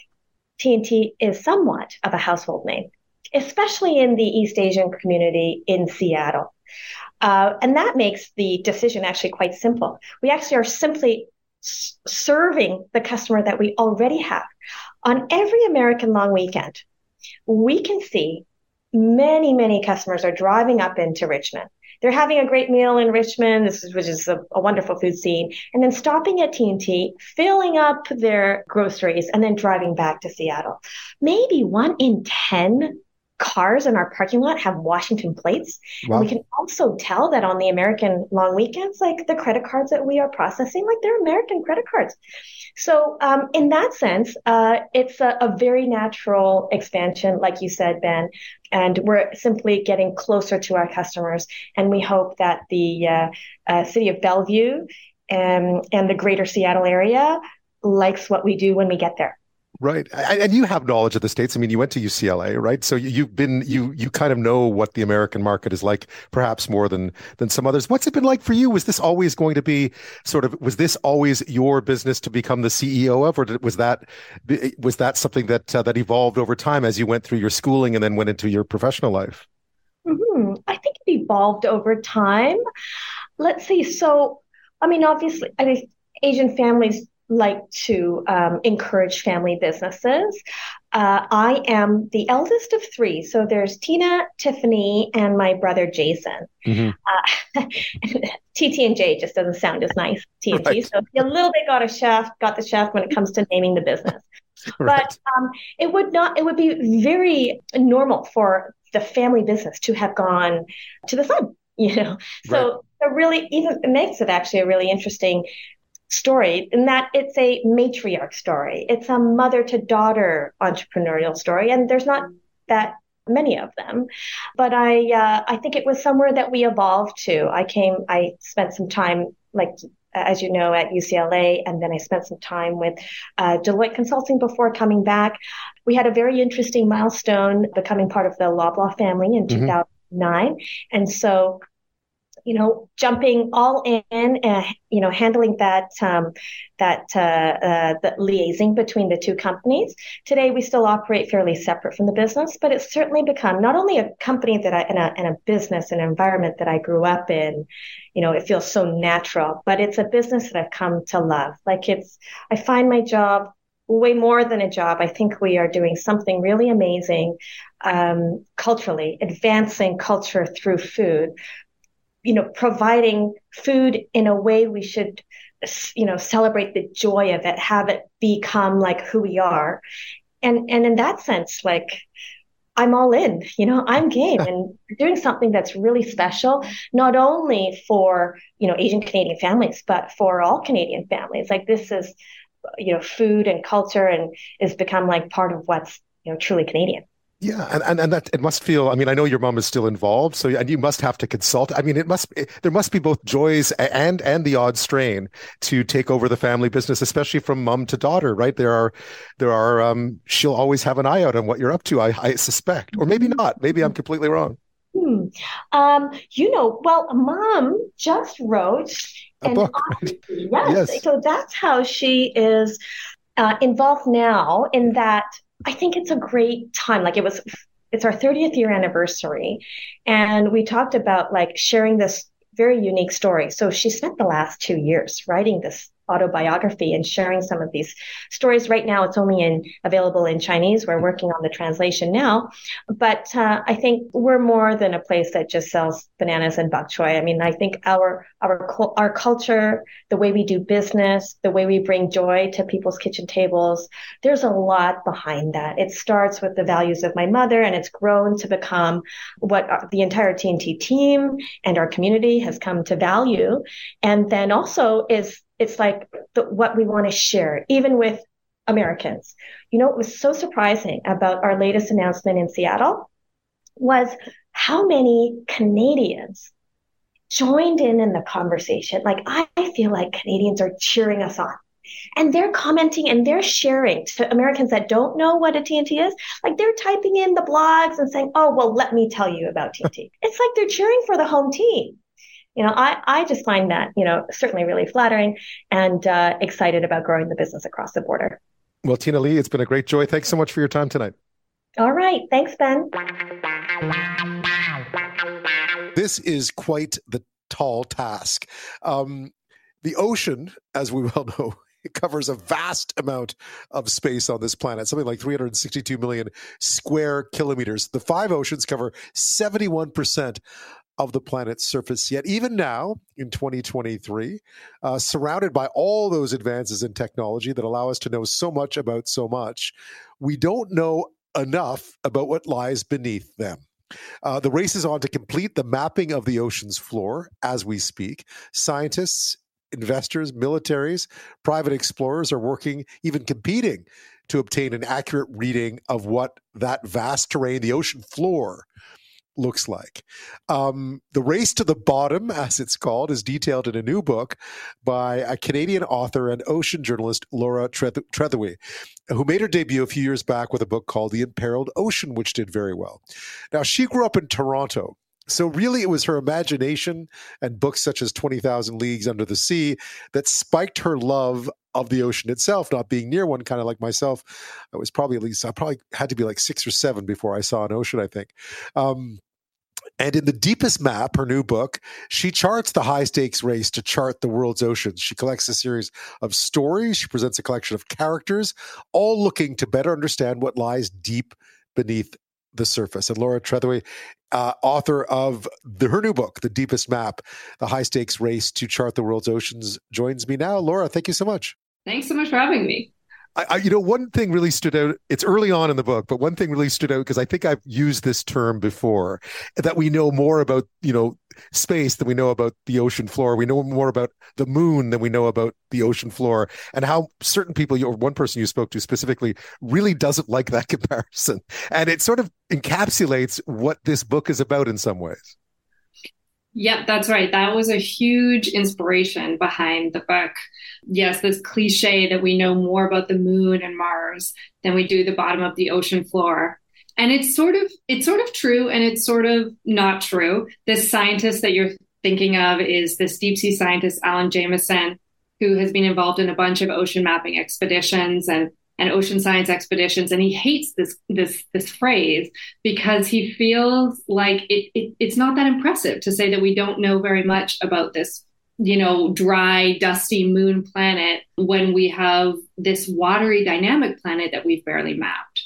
TNT is somewhat of a household name, especially in the East Asian community in Seattle. Uh, and that makes the decision actually quite simple. We actually are simply s- serving the customer that we already have. On every American long weekend, we can see many, many customers are driving up into Richmond. They're having a great meal in Richmond, this is, which is a, a, wonderful food scene, and then stopping at TNT, filling up their groceries, and then driving back to Seattle. Maybe one in 10 cars in our parking lot have Washington plates. Wow. And we can also tell that on the American long weekends, like the credit cards that we are processing, like they're American credit cards. So, um, in that sense, uh, it's a, a, very natural expansion, like you said, Ben. And we're simply getting closer to our customers. And we hope that the uh, uh, city of Bellevue um, and the greater Seattle area likes what we do when we get there. Right, and you have knowledge of the states. I mean, you went to UCLA, right? So you've been you you kind of know what the American market is like, perhaps more than than some others. What's it been like for you? Was this always going to be sort of was this always your business to become the CEO of, or was that was that something that uh, that evolved over time as you went through your schooling and then went into your professional life? Mm-hmm. I think it evolved over time. Let's see. So, I mean, obviously, I mean, Asian families like to um, encourage family businesses. Uh, I am the eldest of three. So there's Tina, Tiffany, and my brother Jason. Mm-hmm. Uh, TT and J just doesn't sound as nice, TNT. Right. So a little bit got a chef, got the chef when it comes to naming the business. Right. But um, it would not, it would be very normal for the family business to have gone to the son, you know? So, right. so really, even it makes it actually a really interesting story in that it's a matriarch story. It's a mother to daughter entrepreneurial story, and there's not that many of them. But I uh, I think it was somewhere that we evolved to. I came, I spent some time like. As you know, at UCLA, and then I spent some time with uh, Deloitte Consulting before coming back. We had a very interesting milestone becoming part of the Loblaw family in mm-hmm. 2009. And so you know, jumping all in and, uh, you know, handling that, um, that, uh, uh, the liaising between the two companies. Today, we still operate fairly separate from the business, but it's certainly become not only a company that I, in a, in a business, and environment that I grew up in, you know, it feels so natural, but it's a business that I've come to love. Like it's, I find my job way more than a job. I think we are doing something really amazing um, culturally, advancing culture through food, you know, providing food in a way we should, you know, celebrate the joy of it, have it become like who we are. And, and in that sense, like, I'm all in, you know, I'm game and doing something that's really special, not only for, you know, Asian Canadian families, but for all Canadian families. Like this is, you know, food and culture and is become like part of what's, you know, truly Canadian. Yeah, and, and and that it must feel. I mean, I know your mom is still involved, so and you must have to consult. I mean, it must it, there must be both joys and and the odd strain to take over the family business, especially from mom to daughter. Right? There are there are. Um, she'll always have an eye out on what you're up to. I, I suspect, or maybe not. Maybe I'm completely wrong. Hmm. Um, you know, well, mom just wrote a book. Right? Yes. yes. So that's how she is uh, involved now in that I think it's a great time. Like it was, it's our 30th year anniversary. And we talked about like sharing this very unique story. So she spent the last two years writing this autobiography and sharing some of these stories. Right now, it's only in available in Chinese. We're working on the translation now, but uh, I think we're more than a place that just sells bananas and bok choy. I mean, I think our our our culture, the way we do business, the way we bring joy to people's kitchen tables, there's a lot behind that. It starts with the values of my mother, and it's grown to become what the entire TNT team and our community has come to value. And then also is it's like the, what we want to share, even with Americans. You know, it was so surprising about our latest announcement in Seattle was how many Canadians joined in in the conversation. Like, I feel like Canadians are cheering us on. And they're commenting and they're sharing to Americans that don't know what a TNT is. Like they're typing in the blogs and saying, oh, well, let me tell you about TNT. it's like they're cheering for the home team you know, I, I just find that, you know, certainly really flattering and uh, excited about growing the business across the border. Well, Tina Lee, it's been a great joy. Thanks so much for your time tonight. All right. Thanks, Ben. This is quite the tall task. Um, the ocean, as we well know, it covers a vast amount of space on this planet, something like 362 million square kilometers. The five oceans cover 71% of the planet's surface yet. Even now, in 2023, uh, surrounded by all those advances in technology that allow us to know so much about so much, we don't know enough about what lies beneath them. Uh, the race is on to complete the mapping of the ocean's floor as we speak. Scientists, investors, militaries, private explorers are working, even competing, to obtain an accurate reading of what that vast terrain, the ocean floor, looks like. Um, the race to the bottom, as it's called, is detailed in a new book by a Canadian author and ocean journalist, Laura Trethewey, who made her debut a few years back with a book called The Imperiled Ocean, which did very well. Now, she grew up in Toronto. So, really, it was her imagination and books such as 20,000 Leagues Under the Sea that spiked her love of the ocean itself, not being near one, kind of like myself. I was probably at least, I probably had to be like six or seven before I saw an ocean, I think. Um, and in The Deepest Map, her new book, she charts the high stakes race to chart the world's oceans. She collects a series of stories. She presents a collection of characters, all looking to better understand what lies deep beneath the surface. And Laura Trethewey, uh, author of the, her new book, The Deepest Map, The High Stakes Race to Chart the World's Oceans, joins me now. Laura, thank you so much. Thanks so much for having me. I, I, you know, one thing really stood out. It's early on in the book, but one thing really stood out because I think I've used this term before that we know more about, you know, space than we know about the ocean floor. We know more about the moon than we know about the ocean floor, and how certain people, or one person you spoke to specifically, really doesn't like that comparison. And it sort of encapsulates what this book is about in some ways. Yep, that's right. That was a huge inspiration behind the book. Yes, this cliche that we know more about the moon and Mars than we do the bottom of the ocean floor. And it's sort of it's sort of true and it's sort of not true. This scientist that you're thinking of is this deep sea scientist Alan Jamieson who has been involved in a bunch of ocean mapping expeditions and and ocean science expeditions and he hates this this this phrase because he feels like it, it, it's not that impressive to say that we don't know very much about this you know dry dusty moon planet when we have this watery dynamic planet that we've barely mapped.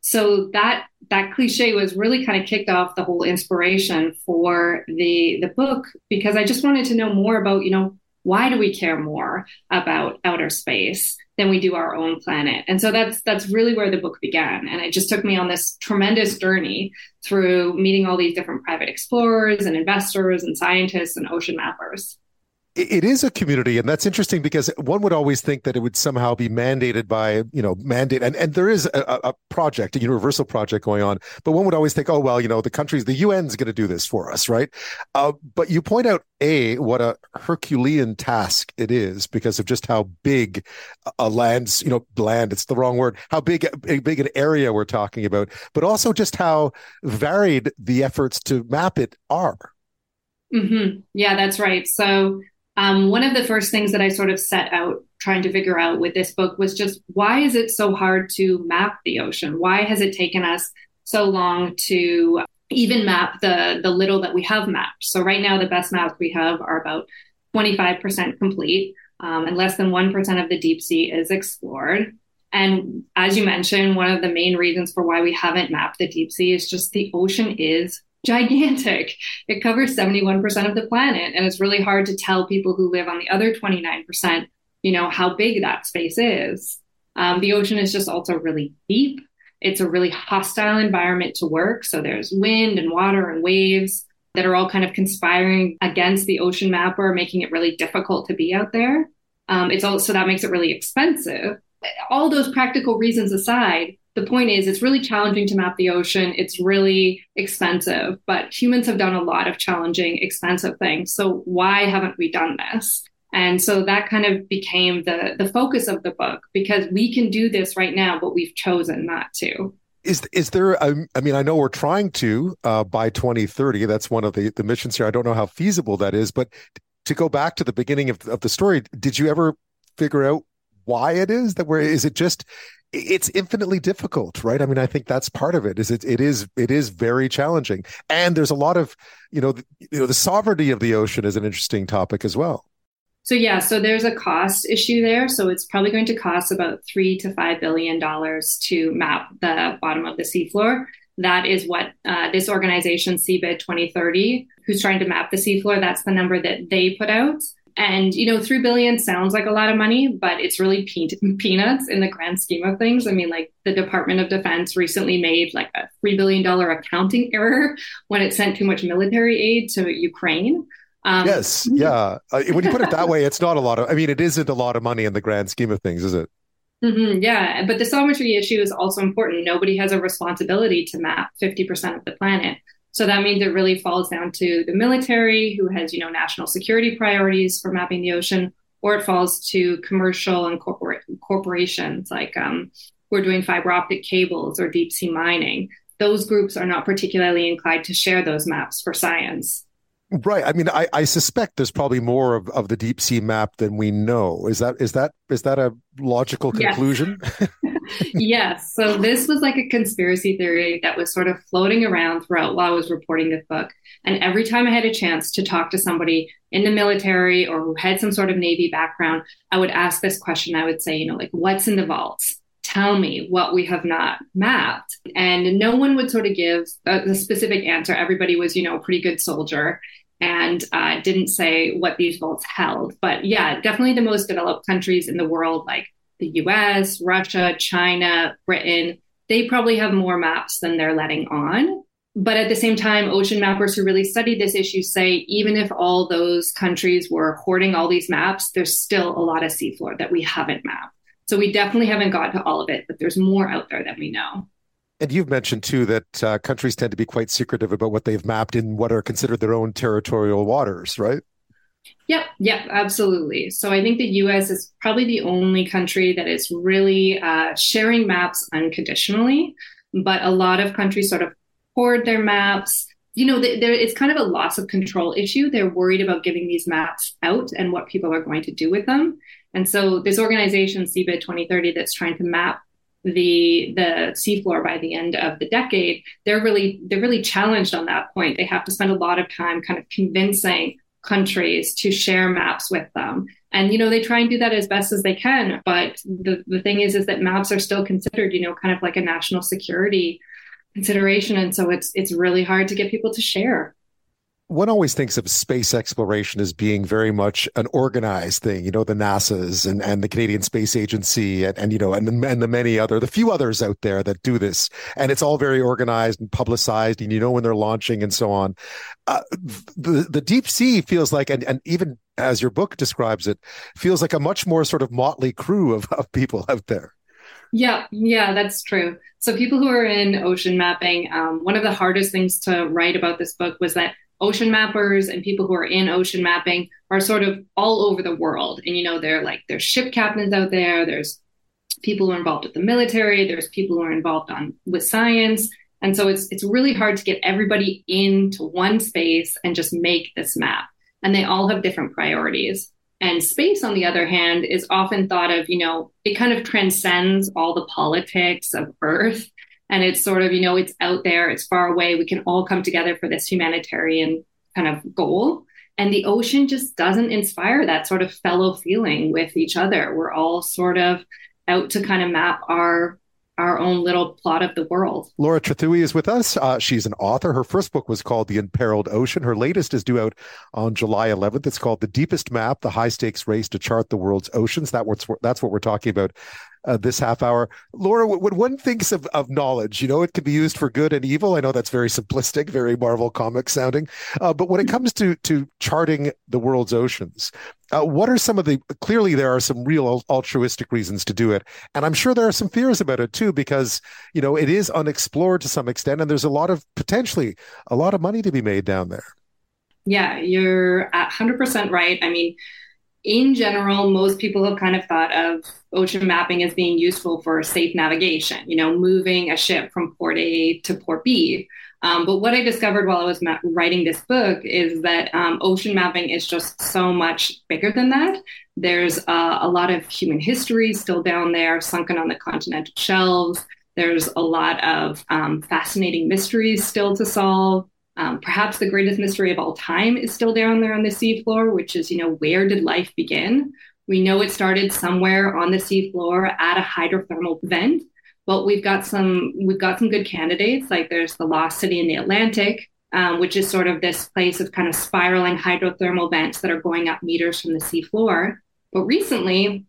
So that that cliche was really kind of kicked off the whole inspiration for the the book because i just wanted to know more about you know why do we care more about outer space than we do our own planet? And so that's that's really where the book began. And it just took me on this tremendous journey through meeting all these different private explorers and investors and scientists and ocean mappers it is a community and that's interesting because one would always think that it would somehow be mandated by you know mandate and, and there is a, a project a universal project going on but one would always think oh well you know the countries the un's going to do this for us right? Uh, but you point out a what a herculean task it is because of just how big a land's you know land it's the wrong word how big big an area we're talking about but also just how varied the efforts to map it are. Mm-hmm. yeah that's right. So um, one of the first things that I sort of set out trying to figure out with this book was just why is it so hard to map the ocean? Why has it taken us so long to even map the the little that we have mapped? So right now the best maps we have are about 25% complete. um, and less than 1% of the deep sea is explored. And as you mentioned, one of the main reasons for why we haven't mapped the deep sea is just the ocean is gigantic. It covers 71% of the planet. And it's really hard to tell people who live on the other 29%, you know, how big that space is. Um, the ocean is just also really deep. It's a really hostile environment to work. So there's wind and water and waves that are all kind of conspiring against the ocean mapper, making it really difficult to be out there. Um, it's also that makes it really expensive. All those practical reasons aside, the point is it's really challenging to map the ocean. It's really expensive, but humans have done a lot of challenging, expensive things. So why haven't we done this? And so that kind of became the the focus of the book because we can do this right now, but we've chosen not to. Is is there? I mean, I know we're trying to uh, by 2030. That's one of the the missions here. I don't know how feasible that is, but to go back to the beginning of of the story, did you ever figure out why it is that we're is it just it's infinitely difficult right i mean i think that's part of it is it it is it is very challenging and there's a lot of you know the, you know the sovereignty of the ocean is an interesting topic as well so yeah, so there's a cost issue there. So it's probably going to cost about three to five billion dollars to map the bottom of the seafloor. That is what uh, this organization, Seabed 2030, who's trying to map the seafloor, that's the number that they put out. And you know, three billion sounds like a lot of money, but it's really pe- peanuts in the grand scheme of things. I mean, like the Department of Defense recently made like a three billion dollar accounting error when it sent too much military aid to Ukraine. Um, yes, yeah. Uh, when you put it that way, it's not a lot of. I mean, it isn't a lot of money in the grand scheme of things, is it? Mm-hmm, yeah, but the sovereignty issue is also important. Nobody has a responsibility to map 50% of the planet. So that means it really falls down to the military, who has, you know, national security priorities for mapping the ocean, or it falls to commercial and corporate corporations like um, we're doing fiber optic cables or deep sea mining. Those groups are not particularly inclined to share those maps for science. Right. I mean, I, I suspect there's probably more of, of the deep sea map than we know. Is that is that is that a logical conclusion? Yes. yes. So this was like a conspiracy theory that was sort of floating around throughout while I was reporting this book. And every time I had a chance to talk to somebody in the military or who had some sort of Navy background, I would ask this question. I would say, you know, like, what's in the vaults? Tell me what we have not mapped. And no one would sort of give a, a specific answer. Everybody was, you know, a pretty good soldier and uh, didn't say what these vaults held. But yeah, definitely the most developed countries in the world, like the US, Russia, China, Britain, they probably have more maps than they're letting on. But at the same time, ocean mappers who really study this issue say even if all those countries were hoarding all these maps, there's still a lot of seafloor that we haven't mapped. So we definitely haven't got to all of it, but there's more out there that we know. And you've mentioned too that uh, countries tend to be quite secretive about what they've mapped in what are considered their own territorial waters, right? Yep, yep, absolutely. So I think the US is probably the only country that is really uh, sharing maps unconditionally, but a lot of countries sort of hoard their maps. You know, there, it's kind of a loss of control issue. They're worried about giving these maps out and what people are going to do with them. And so this organization, Seabed 2030, that's trying to map the the seafloor by the end of the decade, they're really they're really challenged on that point. They have to spend a lot of time kind of convincing countries to share maps with them. And you know, they try and do that as best as they can. But the, the thing is is that maps are still considered, you know, kind of like a national security consideration. And so it's it's really hard to get people to share one always thinks of space exploration as being very much an organized thing, you know, the NASA's and, and the Canadian Space Agency and, and you know, and the, and the many other, the few others out there that do this. And it's all very organized and publicized and you know when they're launching and so on. Uh, the, the deep sea feels like, and, and even as your book describes it, feels like a much more sort of motley crew of, of people out there. Yeah, yeah, that's true. So people who are in ocean mapping, um, one of the hardest things to write about this book was that ocean mappers and people who are in ocean mapping are sort of all over the world. And, you know, they're like, there's ship captains out there, there's people who are involved with the military, there's people who are involved on with science. And so it's it's really hard to get everybody into one space and just make this map. And they all have different priorities. And space, on the other hand, is often thought of, you know, it kind of transcends all the politics of Earth and it's sort of you know it's out there it's far away we can all come together for this humanitarian kind of goal And the ocean just doesn't inspire that sort of fellow feeling with each other. We're all sort of out to kind of map our our own little plot of the world. Laura Trethewey is with us. Uh, she's an author. Her first book was called The Imperiled Ocean. Her latest is due out on July 11th. It's called The Deepest Map: The High Stakes Race to Chart the World's Oceans. That what's that's what we're talking about uh, this half hour. Laura, when one thinks of, of knowledge, you know, it can be used for good and evil. I know that's very simplistic, very Marvel comic sounding. Uh, but when it comes to to charting the world's oceans, uh, what are some of the clearly there are some real altruistic reasons to do it, and I'm sure there are some fears about it too because you know it is unexplored to some extent, and there's a lot of potentially a lot of money to be made down there. Yeah, you're 100% right. I mean in general, most people have kind of thought of ocean mapping as being useful for safe navigation, you know, moving a ship from port A to port B. Um, but what I discovered while I was ma- writing this book is that um, ocean mapping is just so much bigger than that. There's uh, a lot of human history still down there, sunken on the continental shelves. There's a lot of um, fascinating mysteries still to solve. Um, perhaps the greatest mystery of all time is still down there on the seafloor, which is, you know, where did life begin? We know it started somewhere on the seafloor at a hydrothermal vent, but we've got some we've got some good candidates. Like there's the Lost City in the Atlantic, um, which is sort of this place of kind of spiraling hydrothermal vents that are going up meters from the seafloor. But recently,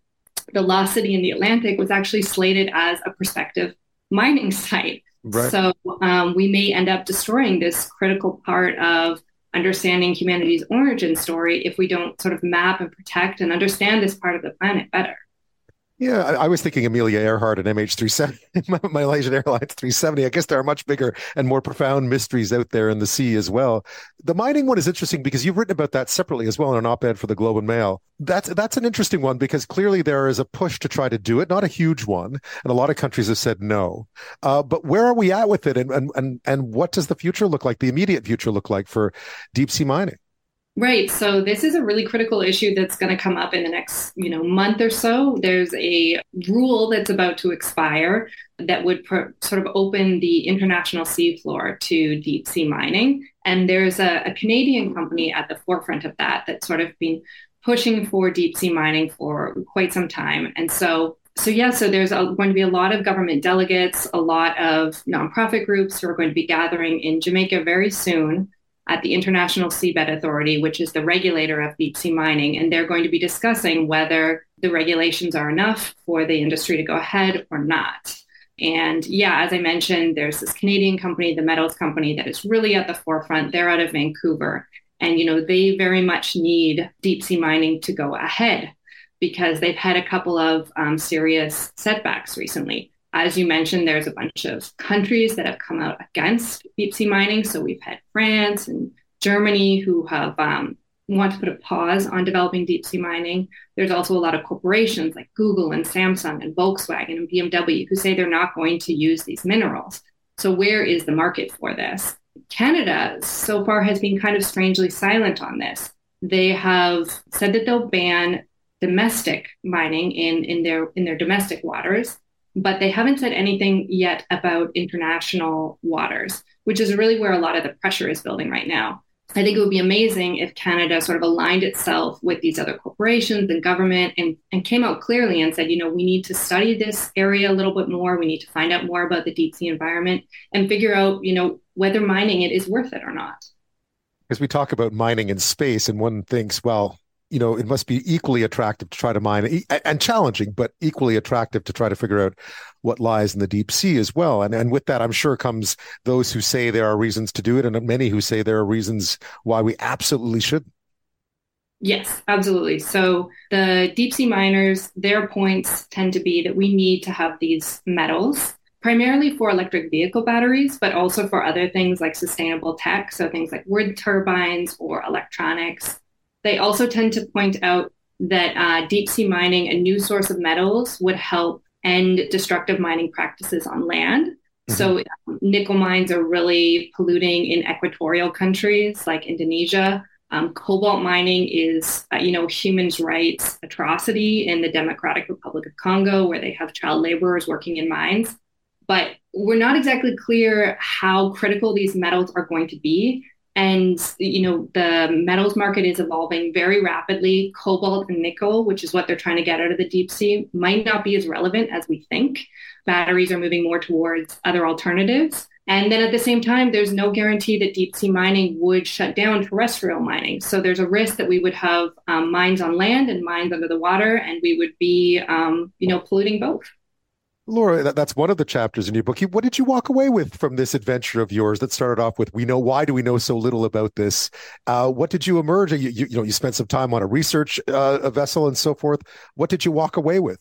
the Lost City in the Atlantic was actually slated as a prospective mining site. Right. So um, we may end up destroying this critical part of understanding humanity's origin story if we don't sort of map and protect and understand this part of the planet better. Yeah, I, I, was thinking Amelia Earhart and MH370, Malaysian Airlines 370. I guess there are much bigger and more profound mysteries out there in the sea as well. The mining one is interesting because you've written about that separately as well in an op-ed for the Globe and Mail. That's that's an interesting one because clearly there is a push to try to do it, not a huge one, and a lot of countries have said no. Uh, but where are we at with it, and and and and what does the future look like? The immediate future look like for deep sea mining? Right. So this is a really critical issue that's going to come up in the next, you know, month or so. There's a rule that's about to expire that would pro- sort of open the international seafloor to deep sea mining. And there's a, a Canadian company at the forefront of that that's sort of been pushing for deep sea mining for quite some time. And so so yeah, so there's a, going to be a lot of government delegates, a lot of nonprofit groups who are going to be gathering in Jamaica very soon at the International Seabed Authority, which is the regulator of deep sea mining, and they're going to be discussing whether the regulations are enough for the industry to go ahead or not. And yeah, as I mentioned, there's this Canadian company, the Metals Company, that is really at the forefront. They're out of Vancouver. And, you know, they very much need deep sea mining to go ahead because they've had a couple of um, serious setbacks recently. As you mentioned, there's a bunch of countries that have come out against deep sea mining. So we've had France and Germany who have um, want to put a pause on developing deep sea mining. There's also a lot of corporations like Google and Samsung and Volkswagen and BMW who say they're not going to use these minerals. So where is the market for this? Canada so far has been kind of strangely silent on this. They have said that they'll ban domestic mining in, in their in their domestic waters but they haven't said anything yet about international waters, which is really where a lot of the pressure is building right now. I think it would be amazing if Canada sort of aligned itself with these other corporations and government and, and came out clearly and said, you know, we need to study this area a little bit more. We need to find out more about the deep sea environment and figure out, you know, whether mining it is worth it or not. Because we talk about mining in space, and one thinks, well, you know, it must be equally attractive to try to mine and challenging, but equally attractive to try to figure out what lies in the deep sea as well. And and with that, I'm sure comes those who say there are reasons to do it, and many who say there are reasons why we absolutely shouldn't. Yes, absolutely. So the deep sea miners, their points tend to be that we need to have these metals primarily for electric vehicle batteries, but also for other things like sustainable tech. So things like wind turbines or electronics. They also tend to point out that uh, deep sea mining, a new source of metals, would help end destructive mining practices on land. Mm-hmm. So, um, nickel mines are really polluting in equatorial countries like Indonesia. Um, cobalt mining is, uh, you know, human rights atrocity in the Democratic Republic of Congo, where they have child laborers working in mines. But we're not exactly clear how critical these metals are going to be And, you know, the metals market is evolving very rapidly. Cobalt and nickel, which is what they're trying to get out of the deep sea, might not be as relevant as we think. Batteries are moving more towards other alternatives. And then at the same time, there's no guarantee that deep sea mining would shut down terrestrial mining. So there's a risk that we would have um, mines on land and mines under the water, and we would be, um, you know, polluting both. Laura, that, that's one of the chapters in your book. What did you walk away with from this adventure of yours that started off with "We know why do we know so little about this"? Uh, what did you emerge? You, you, you, know, you spent some time on a research uh, a vessel and so forth. What did you walk away with?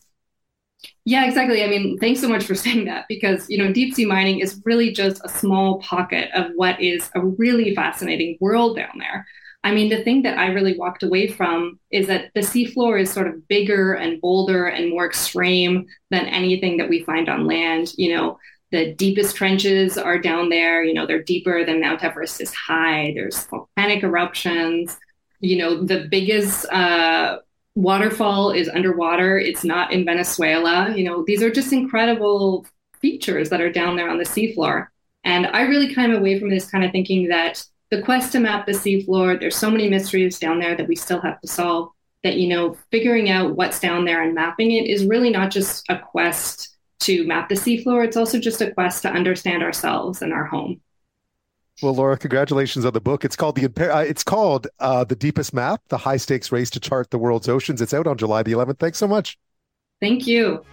Yeah, exactly. I mean, thanks so much for saying that because, you know, deep sea mining is really just a small pocket of what is a really fascinating world down there. I mean, the thing that I really walked away from is that the seafloor is sort of bigger and bolder and more extreme than anything that we find on land. You know, the deepest trenches are down there, you know, they're deeper than Mount Everest is high. There's volcanic eruptions. You know, the biggest uh, waterfall is underwater. It's not in Venezuela. You know, these are just incredible features that are down there on the seafloor. And I really came away from this kind of thinking that the quest to map the seafloor, there's so many mysteries down there that we still have to solve that, you know, figuring out what's down there and mapping it is really not just a quest to map the seafloor. It's also just a quest to understand ourselves and our home. Well, Laura, congratulations on the book. It's called the uh, it's called uh, the Deepest Map: The High Stakes Race to Chart the World's Oceans. It's out on July the 11th. Thanks so much. Thank you.